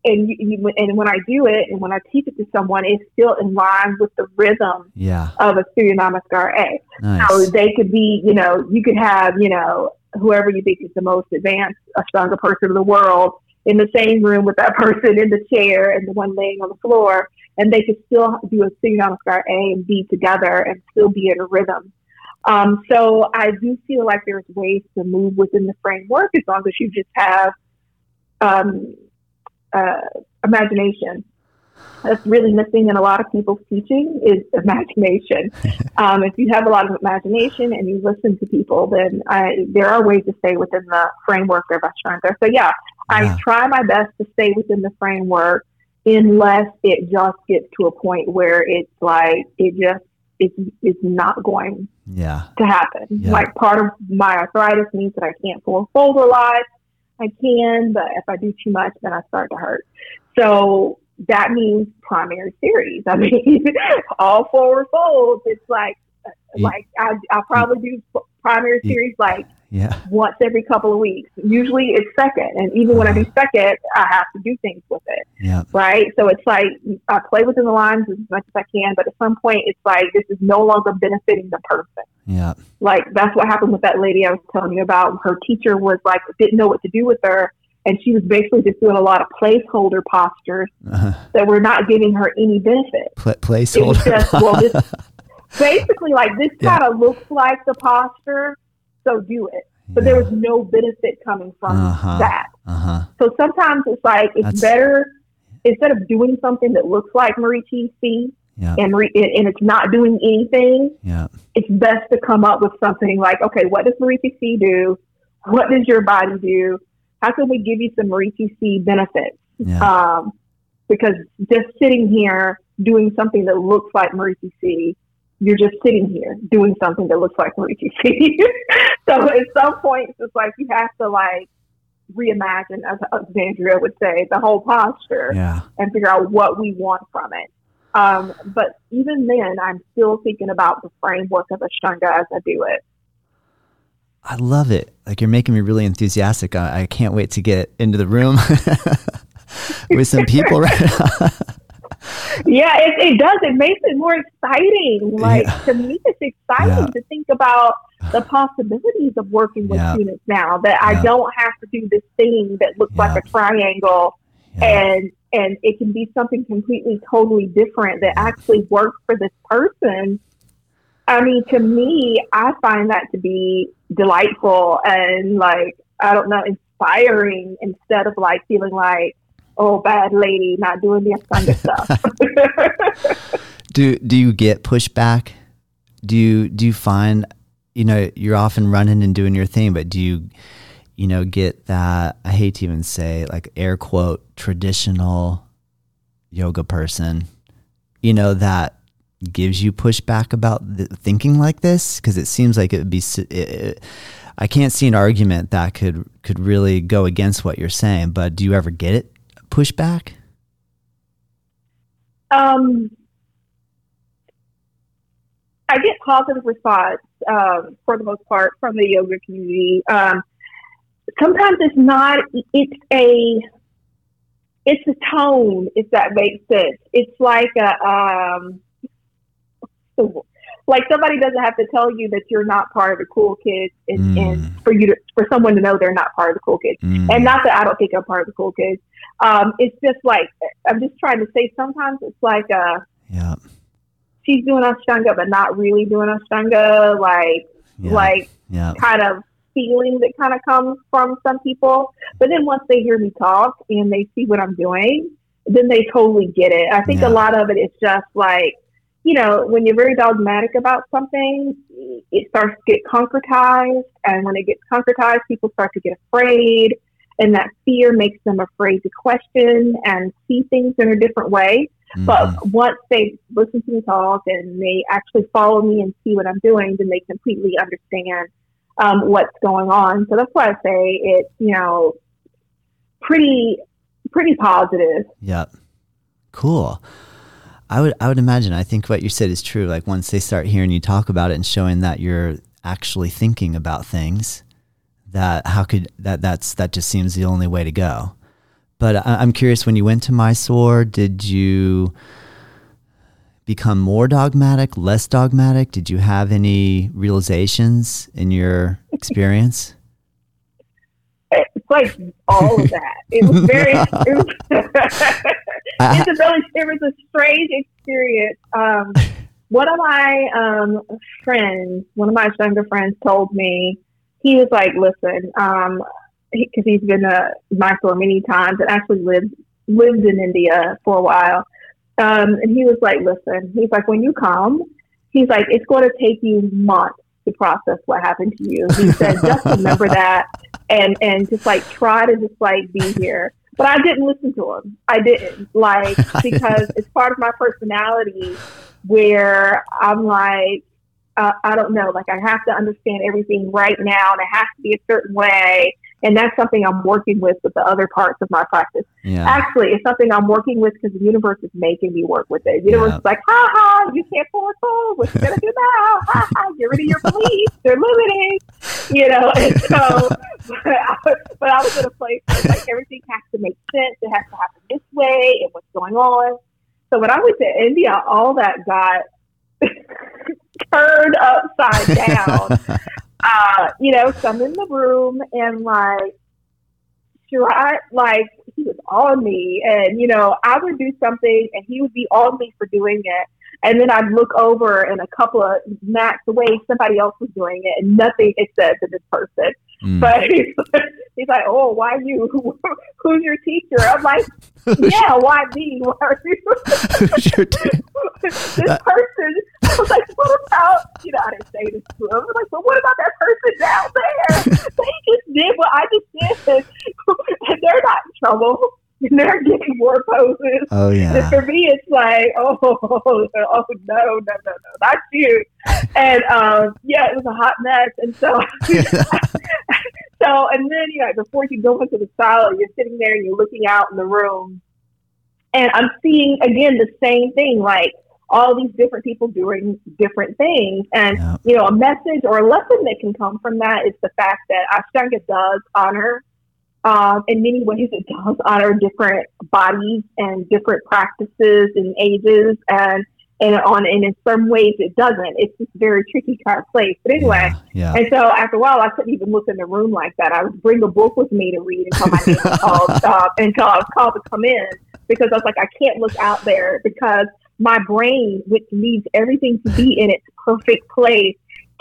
Speaker 2: and you, you, and when I do it and when I teach it to someone, it's still in line with the rhythm
Speaker 1: yeah.
Speaker 2: of a Surya Namaskar A.
Speaker 1: Nice.
Speaker 2: So they could be, you know, you could have, you know, whoever you think is the most advanced Ashtanga person in the world in the same room with that person in the chair and the one laying on the floor, and they could still do a Surya Namaskar A and B together and still be in a rhythm. Um, so I do feel like there's ways to move within the framework as long as you just have um, uh, imagination. That's really missing in a lot of people's teaching is imagination. um, if you have a lot of imagination and you listen to people, then I, there are ways to stay within the framework of Ashtanga. So yeah,
Speaker 1: Yeah.
Speaker 2: I try my best to stay within the framework unless it just gets to a point where it's like it just it's it's not going
Speaker 1: yeah.
Speaker 2: to happen.
Speaker 1: Yeah.
Speaker 2: Like part of my arthritis means that I can't fold a lot. I can, but if I do too much, then I start to hurt. So that means primary series. I mean, all forward folds. It's like like I I probably do primary series like
Speaker 1: Yeah.
Speaker 2: once every couple of weeks. Usually it's second. And even when I do second, I have to do things with it.
Speaker 1: Yeah.
Speaker 2: Right. So it's like I play within the lines as much as I can, but at some point it's like this is no longer benefiting the person.
Speaker 1: Yeah.
Speaker 2: Like that's what happened with that lady I was telling you about. Her teacher was like didn't know what to do with her and she was basically just doing a lot of placeholder postures
Speaker 1: Uh-huh.
Speaker 2: that were not giving her any benefit. It was
Speaker 1: placeholder.
Speaker 2: just well this basically like this
Speaker 1: Yeah.
Speaker 2: kind of looks like the posture, so do it. But there was no benefit coming from
Speaker 1: Uh-huh.
Speaker 2: that.
Speaker 1: Uh huh.
Speaker 2: So sometimes it's like it's
Speaker 1: That's-
Speaker 2: better instead of doing something that looks like Marichi C
Speaker 1: Yeah.
Speaker 2: and and it's not doing anything.
Speaker 1: Yeah.
Speaker 2: It's best to come up with something like, okay, what does Marichi C do? What does your body do? How can we give you some Marichi C benefits?
Speaker 1: Yeah.
Speaker 2: Um, because just sitting here doing something that looks like Marie TC, you're just sitting here doing something that looks like TC. so at some point, it's like you have to like reimagine, as Alexandria would say, the whole posture
Speaker 1: yeah.
Speaker 2: and figure out what we want from it. Um, but even then, I'm still thinking about the framework of Ashtanga as I do it.
Speaker 1: I love it. Like you're making me really enthusiastic. I, I can't wait to get into the room with some people right now.
Speaker 2: Yeah, it, it does. It makes it more exciting. Like
Speaker 1: Yeah.
Speaker 2: to me, it's exciting
Speaker 1: Yeah.
Speaker 2: to think about the possibilities of working with
Speaker 1: Yeah.
Speaker 2: students now. That. I don't have to do this thing that looks like a triangle, and and it can be something completely, totally different that actually works for this person. I mean, to me, I find that to be delightful and like I don't know, inspiring instead of like feeling like, oh, bad lady, not doing the Ashtanga stuff.
Speaker 1: Do do you get pushback? Do you do you find you know you're often running and doing your thing, but do you you know get that? I hate to even say like air quote traditional yoga person, you know that gives you pushback about thinking like this because it seems like it would be. It, it, I can't see an argument that could could really go against what you're saying, but do you ever get it pushback?
Speaker 2: Um, I get positive response um, for the most part from the yoga community. Um, sometimes it's not. It's a. It's a tone, if that makes sense. It's like a. Um, like somebody doesn't have to tell you that you're not part of the cool kids, and,
Speaker 1: Mm.
Speaker 2: and for you to for someone to know they're not part of the cool kids.
Speaker 1: Mm.
Speaker 2: And not that I don't think I'm part of the cool kids. Um, it's just like I'm just trying to say. Sometimes it's like uh,
Speaker 1: yeah,
Speaker 2: she's doing Ashtanga, but not really doing Ashtanga. Like
Speaker 1: yeah,
Speaker 2: like
Speaker 1: yeah,
Speaker 2: kind of feeling that kind of comes from some people. But then once they hear me talk and they see what I'm doing, then they totally get it. I think
Speaker 1: Yeah.
Speaker 2: a lot of it is just like, you know, when you're very dogmatic about something, it starts to get concretized. And when it gets concretized, people start to get afraid. And that fear makes them afraid to question and see things in a different way.
Speaker 1: Mhm.
Speaker 2: But once they listen to me talk and they actually follow me and see what I'm doing, then they completely understand um, what's going on. So that's why I say it's you know pretty pretty positive.
Speaker 1: Yep. Cool. I would I would imagine I think what you said is true. Like once they start hearing you talk about it and showing that you're actually thinking about things, that how could that that's that just seems the only way to go. But I, I'm curious when you went to Mysore, did you become more dogmatic, less dogmatic? Did you have any realizations in your experience?
Speaker 2: Like all of that. It was very. It was,
Speaker 1: I-
Speaker 2: it's a really it was a strange experience. Um, one of my um, friends, one of my younger friends, told me he was like, "Listen, um, because he, has been to Mysore many times and actually lived lived in India for a while." Um, and he was like, "Listen, he's like, when you come, he's like, it's going to take you months to process what happened to you." He said, "Just remember that." and and just like try to just like be here. But I didn't listen to him. I didn't like because it's part of my personality where I'm like uh, I don't know, like I have to understand everything right now, and it has to be a certain way, And that's something I'm working with with the other parts of my practice.
Speaker 1: Yeah.
Speaker 2: Actually, it's something I'm working with because the universe is making me work with it. The universe
Speaker 1: Yeah.
Speaker 2: is like, ha ha, you can't pull a tool. What you gonna do now? Ha ha, get rid of your beliefs. They're limiting. You know, and so, but I, but I was in a place where like everything has to make sense. It has to happen this way and what's going on. So when I went to India, all that got turned upside down uh, you know, some in the room and like try like he was on me and you know, I would do something and he would be on me for doing it. And then I'd look over and a couple of mats away somebody else was doing it and nothing it said to this person.
Speaker 1: Mm.
Speaker 2: But he's, he's like, Oh, why you? Who's your teacher? I'm like, Yeah, why me? Why are you
Speaker 1: Sure did.
Speaker 2: this person I was like, what about you know, I didn't say this to him. I was like, but what about that person down there? they just did what I just did and they're not in trouble. And they're getting more poses.
Speaker 1: Oh
Speaker 2: And
Speaker 1: yeah.
Speaker 2: for me it's like, oh, oh no, no, no, no, not you. And um yeah, it was a hot mess. And so so, and then, you know, before you go into the silo, you're sitting there and you're looking out in the room. And I'm seeing, again, the same thing, like all these different people doing different things. And, you know, a message or a lesson that can come from that is the fact that Ashtanga does honor, um, in many ways, it does honor different bodies and different practices and ages. And, and on, and in some ways it doesn't. It's just a very tricky kind of place. But anyway,
Speaker 1: Yeah.
Speaker 2: and so after a while, I couldn't even look in the room like that. I would bring a book with me to read until my name was called uh, until I was called to come in because I was like, I can't look out there because my brain, which needs everything to be in its perfect place,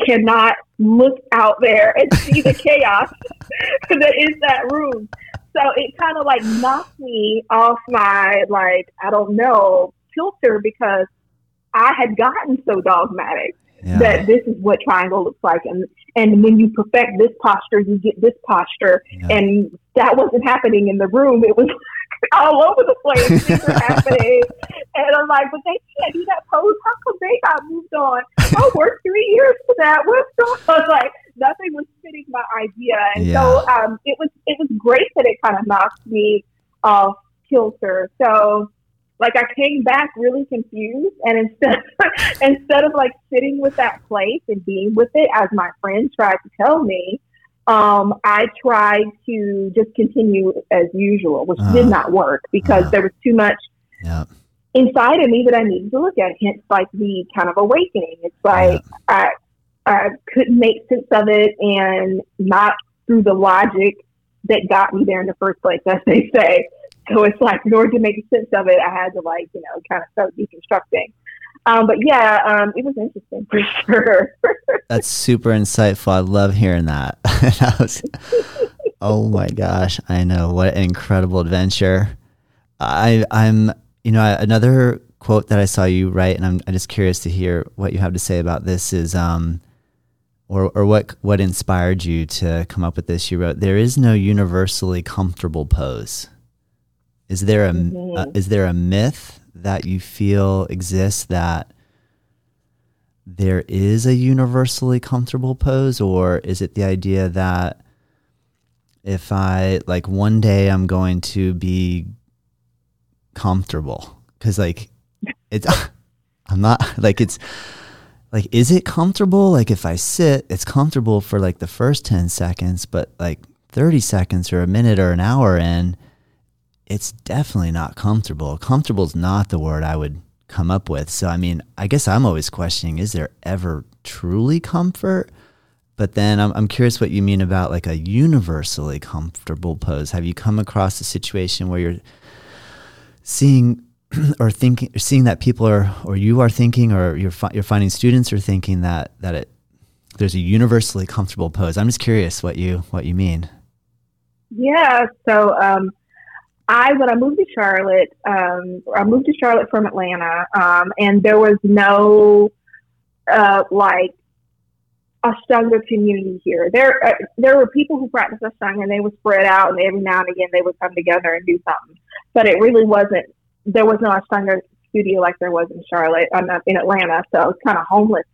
Speaker 2: cannot look out there and see the chaos that is that room. So it kind of like knocked me off my like I don't know filter because I had gotten so dogmatic
Speaker 1: Yeah.
Speaker 2: that this is what triangle looks like and and when you perfect this posture you get this posture
Speaker 1: Yeah.
Speaker 2: and that wasn't happening in the room it was all over the place things were happening and i'm like but they can't do that pose how come they got moved on? I worked three years for that. What's going on I was like nothing was fitting my idea. And so um it was it was great that it kind of knocked me off kilter. So like I came back really confused, and instead instead of like sitting with that place and being with it, as my friend tried to tell me, um, I tried to just continue as usual, which did
Speaker 1: Uh,
Speaker 2: not work because
Speaker 1: uh.
Speaker 2: there was too much
Speaker 1: yeah.
Speaker 2: inside of me that I needed to look at. Hence, like the kind of awakening. It's like I I couldn't make sense of it, and not through the logic that got me there in the first place, as they say. So it's like, in order to make sense of it, I had to like, you know, kind of start deconstructing. Um, but yeah, um, it was interesting for sure.
Speaker 1: That's super insightful. I love hearing that. Was- oh my gosh, I know what an incredible adventure. I I'm you know another quote that I saw you write, and I'm, I'm just curious to hear what you have to say about this. Is um or or what what inspired you to come up with this? You wrote, "There is no universally comfortable pose." Is there a uh, is there a myth that you feel exists that there is a universally comfortable pose, or is it the idea that if I like one day I'm going to be comfortable? Because like it's I'm not like it's like is it comfortable? Like if I sit, it's comfortable for like the first ten seconds, but like thirty seconds or a minute or an hour in, it's definitely not comfortable. Comfortable is not the word I would come up with. So, I mean, I guess I'm always questioning is there ever truly comfort? But then I'm, I'm curious what you mean about like a universally comfortable pose. Have you come across a situation where you're seeing or thinking, seeing that people are, or you are thinking, or you're, fi- you're finding students are thinking that, that it, there's a universally comfortable pose. I'm just curious what you, what you mean.
Speaker 2: Yeah. So, um, I when I moved to Charlotte, um, I moved to Charlotte from Atlanta, um, and there was no uh, like Ashtanga community here. There, uh, there were people who practiced Ashtanga, and they would spread out, and every now and again they would come together and do something. But it really wasn't. There was no Ashtanga studio like there was in Charlotte, um, in Atlanta. So I was kind of homeless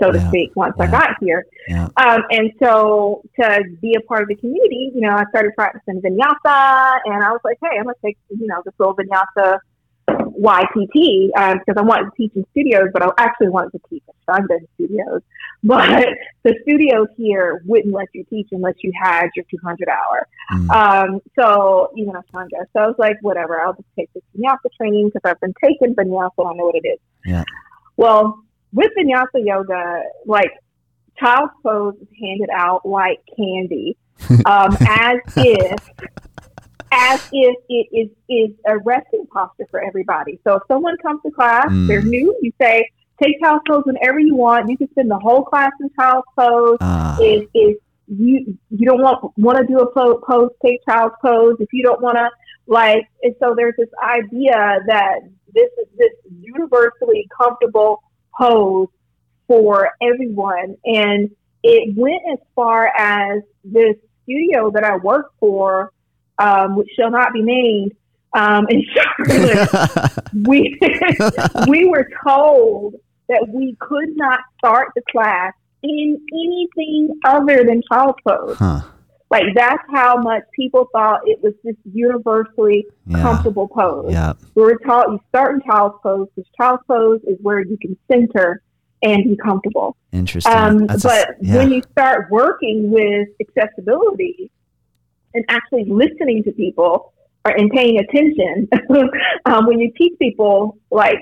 Speaker 2: so to
Speaker 1: Yeah.
Speaker 2: speak, once I got here.
Speaker 1: Yeah.
Speaker 2: Um, and so to be a part of the community, you know, I started practicing vinyasa, and I was like, hey, I'm gonna take you know this little vinyasa YPT um, because I wanted to teach in studios, but I actually wanted to teach Ashtanga in studios. But the studios here wouldn't let you teach unless you had your 200 hour.
Speaker 1: Mm.
Speaker 2: Um, so even Ashtanga. So I was like, whatever, I'll just take this vinyasa training because I've been taking vinyasa. I know what it is.
Speaker 1: Yeah.
Speaker 2: Well, with vinyasa yoga, like child's pose is handed out like candy, um, as if as if it is is a resting posture for everybody. So if someone comes to class,
Speaker 1: Mm.
Speaker 2: they're new, you say, take child's pose whenever you want. You can spend the whole class in child's pose.
Speaker 1: Ah,
Speaker 2: If, if you you don't want want to do a pose, take child's pose. If you don't want to, like, and so there's this idea that this is this universally comfortable pose for everyone, and it went as far as this studio that I work for, um, which shall not be named, um, in Charlotte. we we were told that we could not start the class in anything other than child pose.
Speaker 1: huh.
Speaker 2: Like that's how much people thought it was this universally
Speaker 1: Yeah.
Speaker 2: comfortable pose.
Speaker 1: Yeah.
Speaker 2: We were taught you start in child's pose because child's pose is where you can center and be comfortable.
Speaker 1: Interesting.
Speaker 2: Um,
Speaker 1: That's a-
Speaker 2: but
Speaker 1: yeah.
Speaker 2: when you start working with accessibility and actually listening to people or, and paying attention, um, when you teach people, like,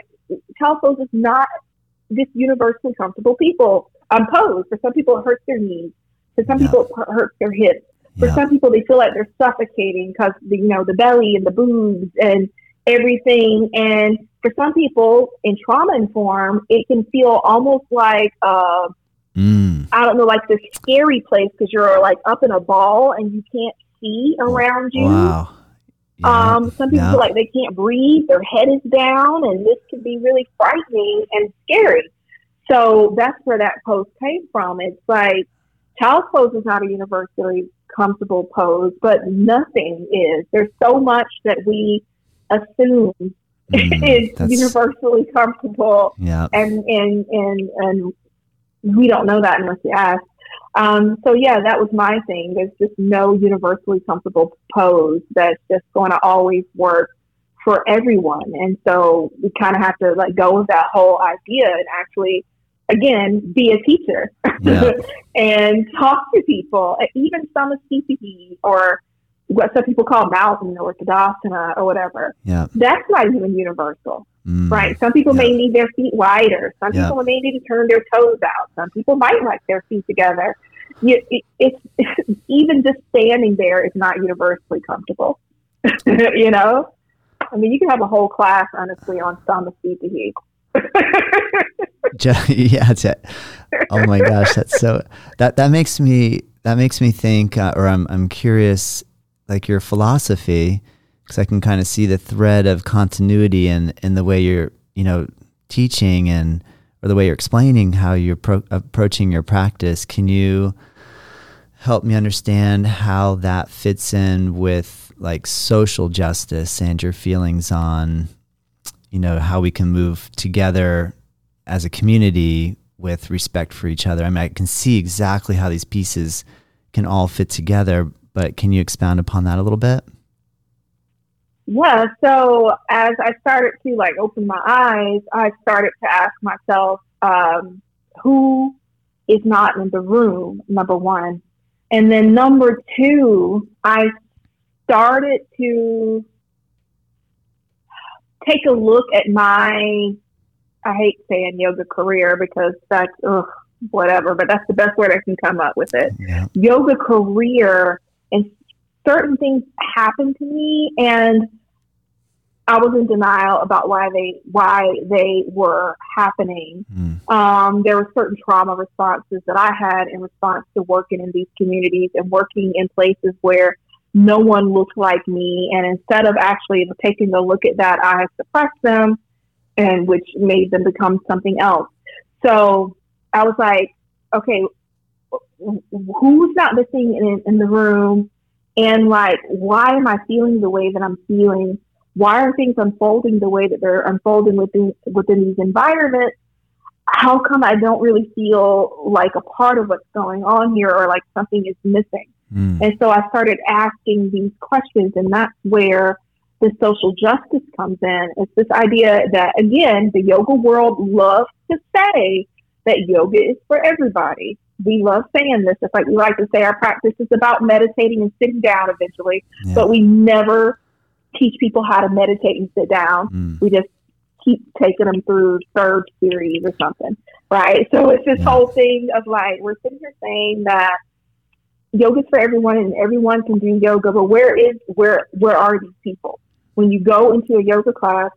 Speaker 2: child pose is not this universally comfortable people um, pose. For some people, it hurts their knees. For some
Speaker 1: Yeah.
Speaker 2: people, it hurts their hips. For
Speaker 1: yeah.
Speaker 2: some people, they feel like they're suffocating because the you know the belly and the boobs and everything. And for some people, in trauma informed, it can feel almost like uh,
Speaker 1: Mm.
Speaker 2: I don't know, like this scary place because you're like up in a ball and you can't see around you.
Speaker 1: Wow. Yeah.
Speaker 2: Um, some people
Speaker 1: Yeah.
Speaker 2: feel like they can't breathe, their head is down, and this can be really frightening and scary. So that's where that post came from. It's like child's pose is not a universally comfortable pose, but nothing is. There's so much that we assume
Speaker 1: Mm,
Speaker 2: is universally comfortable
Speaker 1: yeah.
Speaker 2: and and and and we don't know that unless you ask. Um, so yeah, that was my thing. There's just no universally comfortable pose that's just going to always work for everyone, and so we kind of have to let go of that whole idea and actually, again, be a teacher
Speaker 1: Yeah.
Speaker 2: and talk to people, even some of CPE or what some people call mountain or Tadasana or whatever.
Speaker 1: Yeah.
Speaker 2: That's not even universal.
Speaker 1: Mm.
Speaker 2: Right. Some people may need their feet wider. Some
Speaker 1: Yeah.
Speaker 2: people may need to turn their toes out. Some people might like their feet together. You, it, it's even just standing there is not universally comfortable. you know, I mean, you can have a whole class honestly on Samasthiti.
Speaker 1: Ju- yeah, it's it. Oh my gosh, that's so that that makes me that makes me think, uh, or I'm I'm curious, like your philosophy, because I can kind of see the thread of continuity in in the way you're you know teaching and or the way you're explaining how you're pro- approaching your practice. Can you help me understand how that fits in with like social justice and your feelings on you know how we can move together as a community with respect for each other. I mean, I can see exactly how these pieces can all fit together, but can you expound upon that a little bit?
Speaker 2: Yeah. So as I started to like open my eyes, I started to ask myself, um, who is not in the room? Number one, and then number two, I started to take a look at my. I hate saying yoga career because that's ugh, whatever, but that's the best word I can come up with it
Speaker 1: Yeah.
Speaker 2: yoga career and certain things happened to me and I was in denial about why they why they were happening.
Speaker 1: Mm.
Speaker 2: Um, there were certain trauma responses that I had in response to working in these communities and working in places where no one looked like me. And instead of actually taking a look at that, I suppressed them, and which made them become something else. So I was like, okay, who's not missing in, in the room? And like, why am I feeling the way that I'm feeling? Why are things unfolding the way that they're unfolding within within these environments? how come I don't really feel like a part of what's going on here or like something is missing? Mm. And so I started asking these questions, and that's where the social justice comes in. It's this idea that, again, the yoga world loves to say that yoga is for everybody. We love saying this. It's like we like to say our practice is about meditating and sitting down eventually, yeah. but we never teach people how to meditate and sit down. Mm. We just keep taking them through third series or something, right? So it's this yeah. whole thing of like we're sitting here saying that yoga's for everyone and everyone can do yoga, but where is where where are these people? When you go into a yoga class,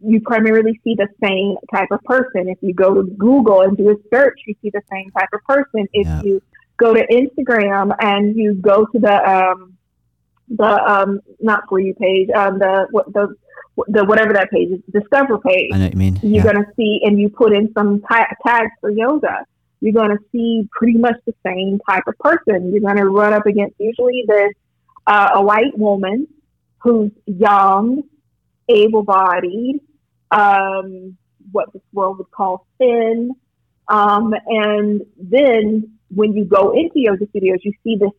Speaker 2: you primarily see the same type of person. If you go to Google and do a search, you see the same type of person. If yeah. you go to Instagram and you go to the um, the um, not for you page, um, the what the the whatever that page is, discover page.
Speaker 1: I know what you mean.
Speaker 2: You're yeah. gonna see, and you put in some tags for yoga. You're gonna see pretty much the same type of person. You're gonna run up against usually this uh, a white woman who's young, able-bodied, um, what this world would call thin, um, and then when you go into yoga studios, you see this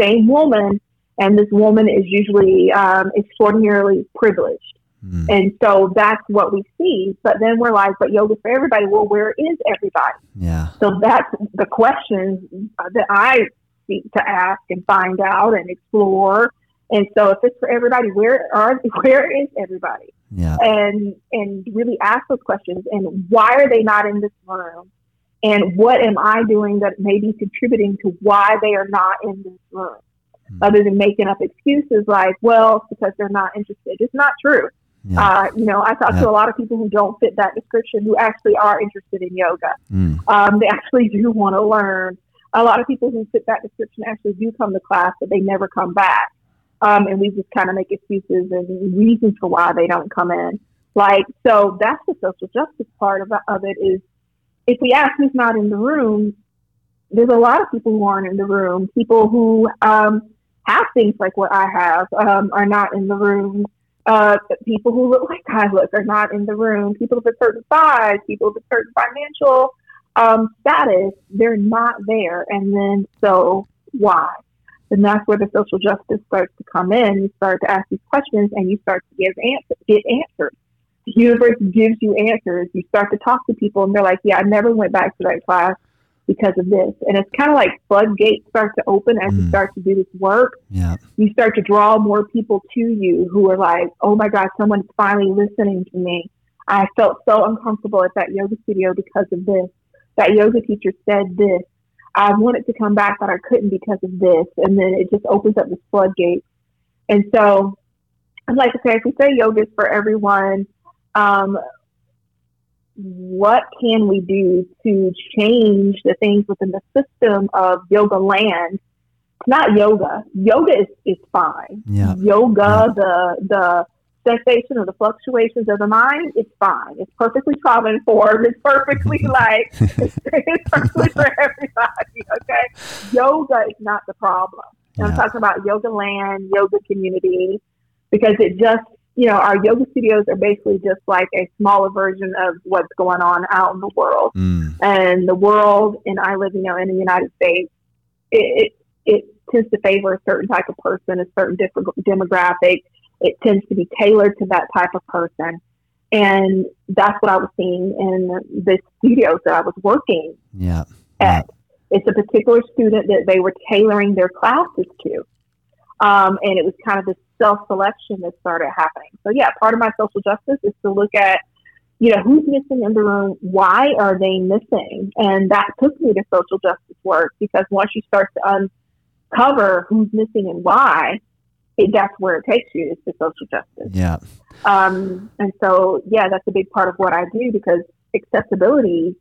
Speaker 2: same woman, and this woman is usually um, extraordinarily privileged. Mm. And so that's what we see. But then we're like, but yoga for everybody. Well, where is everybody?
Speaker 1: Yeah.
Speaker 2: So that's the questions that I seek to ask and find out and explore. And so if it's for everybody, where are where is everybody?
Speaker 1: Yeah.
Speaker 2: And and really ask those questions. And why are they not in this room? And what am I doing that may be contributing to why they are not in this room? Mm. Other than making up excuses like, well, because they're not interested. It's not true. Yeah. Uh, you know, I talk yeah. to a lot of people who don't fit that description who actually are interested in yoga. Mm. Um, they actually do want to learn. A lot of people who fit that description actually do come to class, but they never come back. Um, and we just kind of make excuses and reasons for why they don't come in. Like, so that's the social justice part of, of it is if we ask who's not in the room, there's a lot of people who aren't in the room. People who um, have things like what I have um, are not in the room. Uh, people who look like I look are not in the room. People of a certain size, people of a certain financial um, status, they're not there. And then, so why? And that's where the social justice starts to come in. You start to ask these questions and you start to give answers, get answers. The universe gives you answers. You start to talk to people and they're like, yeah, I never went back to that class because of this. And it's kind of like floodgates start to open as mm. you start to do this work.
Speaker 1: Yeah.
Speaker 2: You start to draw more people to you who are like, oh my God, someone's finally listening to me. I felt so uncomfortable at that yoga studio because of this. That yoga teacher said this. I wanted to come back, but I couldn't because of this. And then it just opens up this floodgate. And so I'm like, okay, if we say yoga is for everyone, um, what can we do to change the things within the system of yoga land? It's not yoga. Yoga is, is fine.
Speaker 1: Yeah.
Speaker 2: Yoga, yeah. the the sensation or the fluctuations of the mind, it's fine. It's perfectly trauma informed. It's perfectly like it's, it's perfectly for everybody. Okay. Yoga is not the problem. Yeah. I'm talking about yoga land, yoga community, because it just you know, our yoga studios are basically just like a smaller version of what's going on out in the world. Mm. And the world, and I live, you know, in the United States, it, it, it tends to favor a certain type of person, a certain different demographic. It tends to be tailored to that type of person. And that's what I was seeing in the studios that I was working
Speaker 1: yeah.
Speaker 2: at. Yeah. It's a particular student that they were tailoring their classes to. Um, and it was kind of this self selection that started happening. So yeah, part of my social justice is to look at, you know, who's missing in the room, why are they missing? And that took me to social justice work because once you start to uncover who's missing and why, it, that's where it takes you is to social justice.
Speaker 1: Yeah.
Speaker 2: Um, and so yeah, that's a big part of what I do because accessibility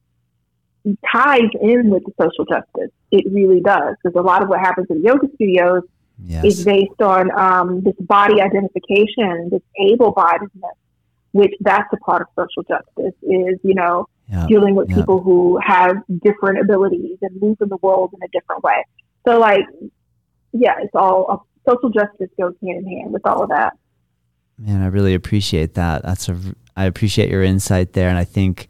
Speaker 2: ties in with the social justice. It really does because a lot of what happens in yoga studios yes. is based on um, this body identification, this able-bodiedness, which that's a part of social justice. Is you know dealing with people who have different abilities and move in the world in a different way. So like, yeah, it's all uh, social justice goes hand in hand with all of that.
Speaker 1: Man, I really appreciate that. That's a I appreciate your insight there, and I think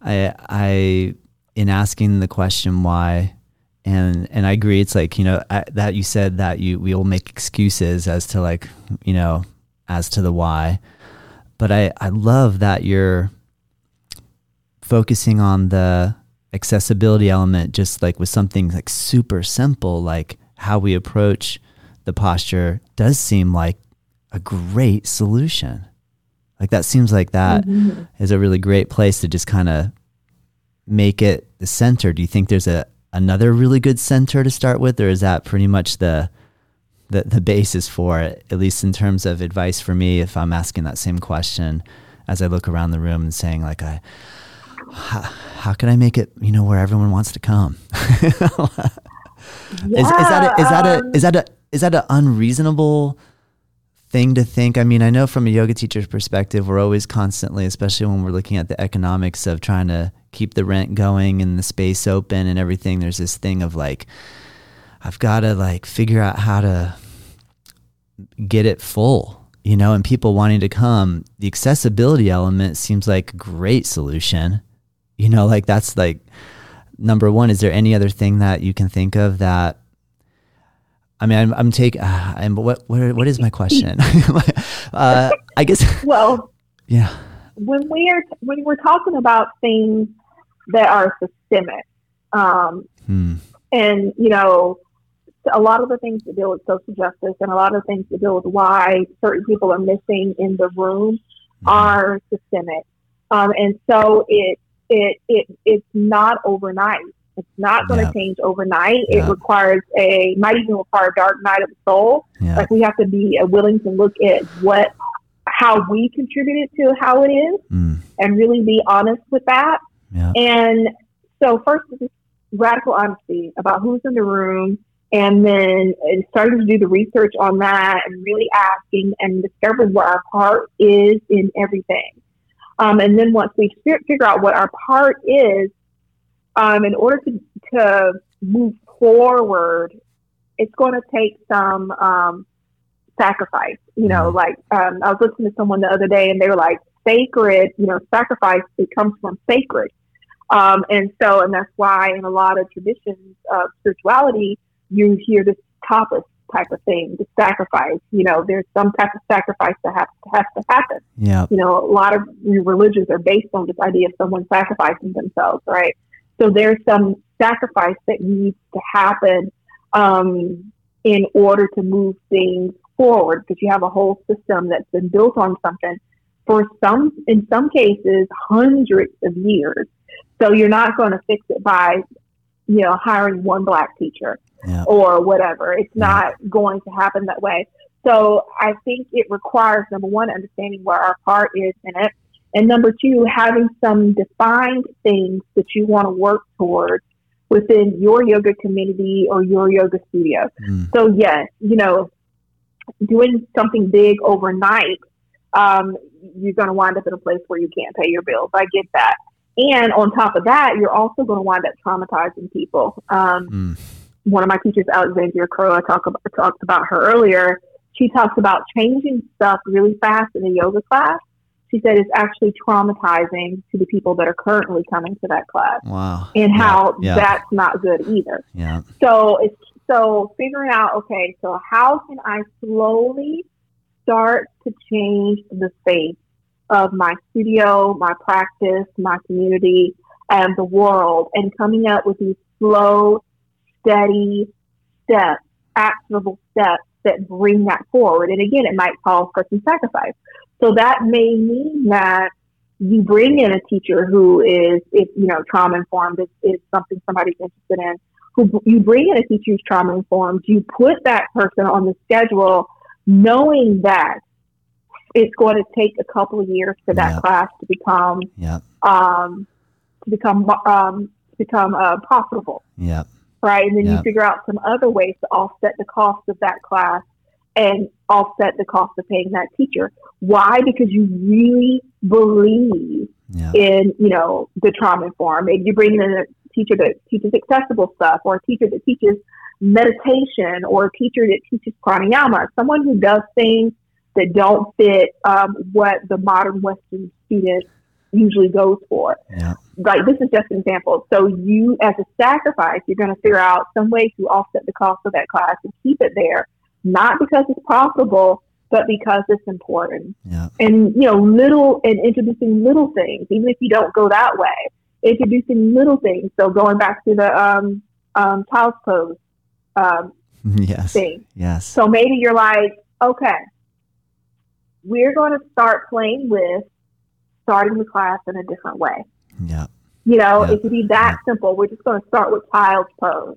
Speaker 1: I I in asking the question why and and I agree it's like you know I, that you said that you we will make excuses as to like you know as to the why. But I I love that you're focusing on the accessibility element just like with something like super simple like how we approach the posture does seem like a great solution. Like that seems like that mm-hmm. is a really great place to just kind of make it the center. Do you think there's a another really good center to start with or is that pretty much the the, the basis for it at least in terms of advice for me if i'm asking that same question as i look around the room and saying like i how, how can I make it, you know, where everyone wants to come? yeah, is, is, that a, is that a, um, is that a, is that an unreasonable thing to think? I mean, I know from a yoga teacher's perspective, we're always constantly, especially when we're looking at the economics of trying to keep the rent going and the space open and everything. There's this thing of like, I've got to like figure out how to get it full you know, and people wanting to come, the accessibility element seems like a great solution. You know, like that's like number one. Is there any other thing that you can think of that? I mean, I'm, I'm taking. Uh, I'm what, what? What is my question? uh, I guess.
Speaker 2: Well,
Speaker 1: yeah.
Speaker 2: When we are when we're talking about things that are systemic, um, hmm. and you know, a lot of the things that deal with social justice and a lot of things that deal with why certain people are missing in the room hmm. are systemic. Um, and so it it, it it's not overnight. It's not going to yeah. change overnight. Yeah. It requires a might even require a dark night of the soul. Yeah. Like we have to be willing to look at what how we contributed to how it is, mm. and really be honest with that. And so first is radical honesty about who's in the room, and then starting to do the research on that, and really asking and discovering what our part is in everything. Um, and then once we figure out what our part is, um, in order to, to move forward, it's going to take some um, sacrifice. You know, mm-hmm. like um, I was listening to someone the other day, and they were like, "Sacred, you know, sacrifice. It comes from sacred." Um, and so, and that's why in a lot of traditions of spirituality, you hear this tapas type of thing, the sacrifice. You know, there's some type of sacrifice that has, has to happen.
Speaker 1: Yeah.
Speaker 2: You know, a lot of religions are based on this idea of someone sacrificing themselves, right? So there's some sacrifice that needs to happen um, in order to move things forward because you have a whole system that's been built on something for some, in some cases, hundreds of years. So you're not going to fix it by, you know, hiring one black teacher yeah. or whatever. It's yeah. not going to happen that way. So I think it requires number one, understanding where our part is in it. And number two, having some defined things that you want to work towards within your yoga community or your yoga studio. Mm. So yes, you know, doing something big overnight, um, you're going to wind up in a place where you can't pay your bills. I get that. And on top of that, you're also going to wind up traumatizing people. Um, mm one of my teachers, Alexandria Crow, I talk about, talked about her earlier. She talks about changing stuff really fast in a yoga class. She said it's actually traumatizing to the people that are currently coming to that class.
Speaker 1: Wow.
Speaker 2: And how yeah. that's not good either.
Speaker 1: Yeah.
Speaker 2: So it's so figuring out, okay, so how can I slowly start to change the face of my studio, my practice, my community, and the world, and coming up with these slow steady steps, actionable steps that bring that forward. And again, it might call for some sacrifice. So that may mean that you bring in a teacher who is, if you know, trauma informed is, is something somebody's interested in. Who you bring in a teacher who's trauma informed. You put that person on the schedule, knowing that it's going to take a couple of years for that yep. class to become,
Speaker 1: yep.
Speaker 2: um, to become, um, to become uh, profitable.
Speaker 1: Yeah
Speaker 2: right? And then you figure out some other ways to offset the cost of that class and offset the cost of paying that teacher. Why? Because you really believe in, you know, the trauma informed. Maybe you bring in a teacher that teaches accessible stuff or a teacher that teaches meditation or a teacher that teaches pranayama, someone who does things that don't fit um, what the modern Western student usually goes for.
Speaker 1: Yeah.
Speaker 2: Like this is just an example. So you, as a sacrifice, you're going to figure out some way to offset the cost of that class and keep it there, not because it's profitable, but because it's important.
Speaker 1: Yeah.
Speaker 2: And you know, little and introducing little things, even if you don't go that way, introducing little things. So going back to the um, um, child's pose um,
Speaker 1: Yes.
Speaker 2: thing.
Speaker 1: Yes.
Speaker 2: So maybe you're like, okay, we're going to start playing with starting the class in a different way.
Speaker 1: Yeah.
Speaker 2: You know,
Speaker 1: Yeah.
Speaker 2: it could be that simple. We're just going to start with child's pose.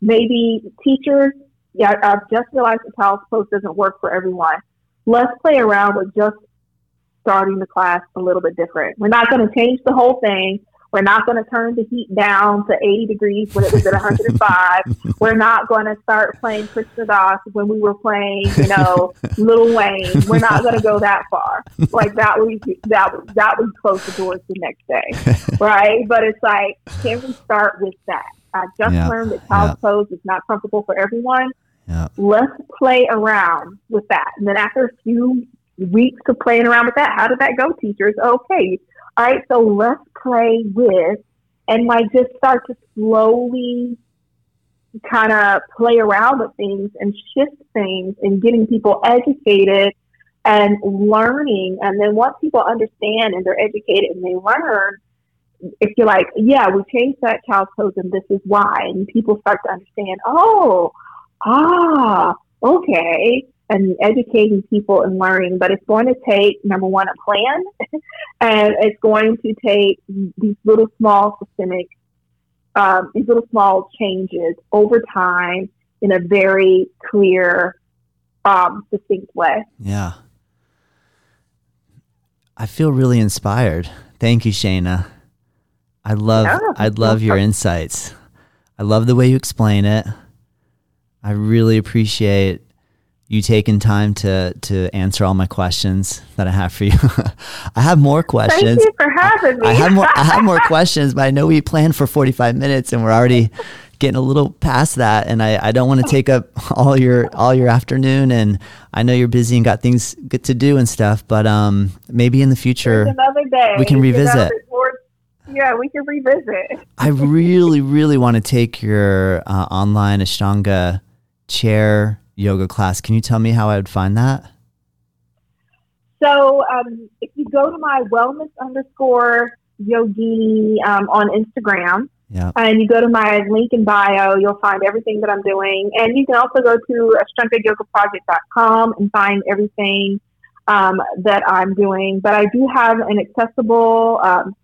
Speaker 2: Maybe teachers, yeah, I've just realized that child's pose doesn't work for everyone. Let's play around with just starting the class a little bit different. We're not going to change the whole thing. We're not going to turn the heat down to 80 degrees when it was at 105. We're not going to start playing Krishna Das when we were playing, you know, Lil Wayne. We're not going to go that far. Like that would that would that would close the doors the next day, right? But it's like, can we start with that? I just
Speaker 1: Yeah,
Speaker 2: learned that child's
Speaker 1: yeah.
Speaker 2: pose is not comfortable for everyone.
Speaker 1: Yeah.
Speaker 2: Let's play around with that, and then after a few weeks of playing around with that, how did that go, teachers? Okay, all right, so let's play with and like just start to slowly kind of play around with things and shift things and getting people educated and learning. And then once people understand and they're educated and they learn, if you're like, yeah, we changed that child's pose and this is why, and people start to understand, oh, ah, okay, and educating people and learning. But it's going to take, number one, a plan, and it's going to take these little small systemic, um, these little small changes over time in a very clear, um, distinct way.
Speaker 1: Yeah. I feel really inspired. Thank you, Shayna. I love
Speaker 2: Yeah,
Speaker 1: I love your insights. I love the way you explain it. I really appreciate you taking time to to answer all my questions that I have for you. I have more questions.
Speaker 2: Thank you for having me.
Speaker 1: I have more I have more questions, but I know we planned for 45 minutes and we're already getting a little past that and I, I don't want to take up all your all your afternoon and I know you're busy and got things good to do and stuff, but um maybe in the future
Speaker 2: another day.
Speaker 1: we can revisit.
Speaker 2: yeah, we can revisit.
Speaker 1: I really really want to take your uh, online Ashtanga chair yoga class. Can you tell me how I would find that?
Speaker 2: So um, if you go to my wellness underscore yogini um, on Instagram,
Speaker 1: Yeah.
Speaker 2: and you go to my link in bio, you'll find everything that I'm doing. And you can also go to ashtanga-yoga-project.com and find everything um, that I'm doing. But I do have an accessible, um,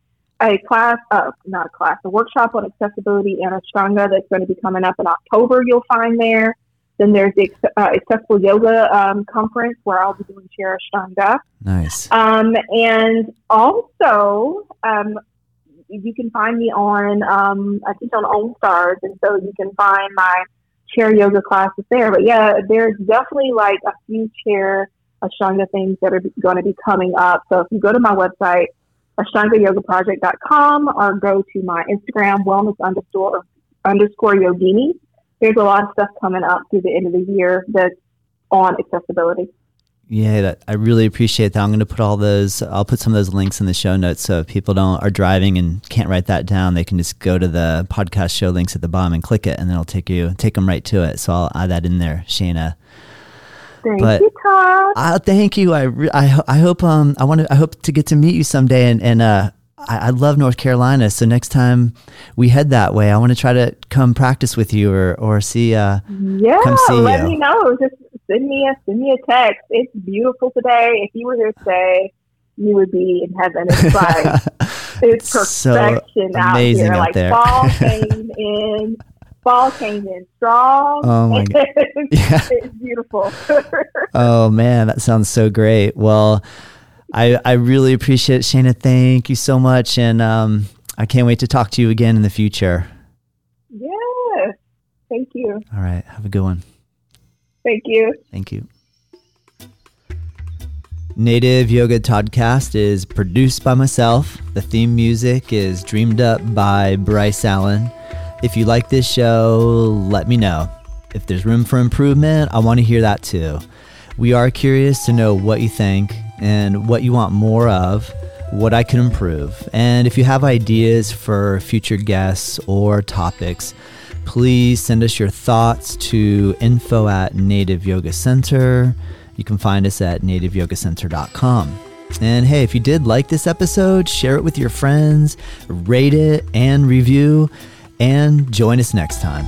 Speaker 2: a class, uh, not a class, a workshop on accessibility and Ashtanga that's going to be coming up in October. You'll find there. Then there's the uh, Accessible Yoga um, Conference where I'll be doing Chair Ashtanga.
Speaker 1: Nice.
Speaker 2: Um, and also, um, you can find me on, um, I teach on OmStars, and so you can find my chair yoga classes there. But yeah, there's definitely like a few chair Ashtanga things that are going to be coming up. So if you go to my website, AshtangaYogaProject.com, or go to my Instagram, wellness underscore underscore yogini, there's a lot of stuff coming up through the end of the year that's on accessibility.
Speaker 1: Yeah, that, I really appreciate that. I'm going to put all those. I'll put some of those links in the show notes, so if people don't are driving and can't write that down, they can just go to the podcast show links at the bottom and click it, and then it'll take you take them right to it. So I'll add that in there, Shayna.
Speaker 2: Thank
Speaker 1: But-
Speaker 2: you, Todd.
Speaker 1: Uh, thank you. I, I, I hope um I want to I hope to get to meet you someday, and and uh I, I love North Carolina. So next time we head that way, I want to try to come practice with you or or see. Uh,
Speaker 2: Yeah,
Speaker 1: come see
Speaker 2: let
Speaker 1: you.
Speaker 2: me know. Just send me a send me a text. It's beautiful today. If you were here today, you would be in heaven. It's like it's
Speaker 1: So
Speaker 2: perfection out
Speaker 1: amazing
Speaker 2: here.
Speaker 1: out
Speaker 2: like
Speaker 1: there.
Speaker 2: fall came in, fall came in strong.
Speaker 1: Oh my God. yeah.
Speaker 2: it's beautiful.
Speaker 1: Oh man, that sounds so great. Well, I I really appreciate it, Shayna. Thank you so much, and um, I can't wait to talk to you again in the future.
Speaker 2: yes, thank you,
Speaker 1: All right, have a good one.
Speaker 2: thank you.
Speaker 1: Thank you. Native Yoga Toddcast is produced by myself. The theme music is dreamed up by Bryce Allen. If you like this show, let me know. If there's room for improvement, I want to hear that too. We are curious to know what you think and what you want more of. what I can improve. And if you have ideas for future guests or topics, please send us your thoughts to info at Native Yoga Center. You can find us at nativeyogacenter.com. And hey, if you did like this episode, share it with your friends, rate it and review, and join us next time.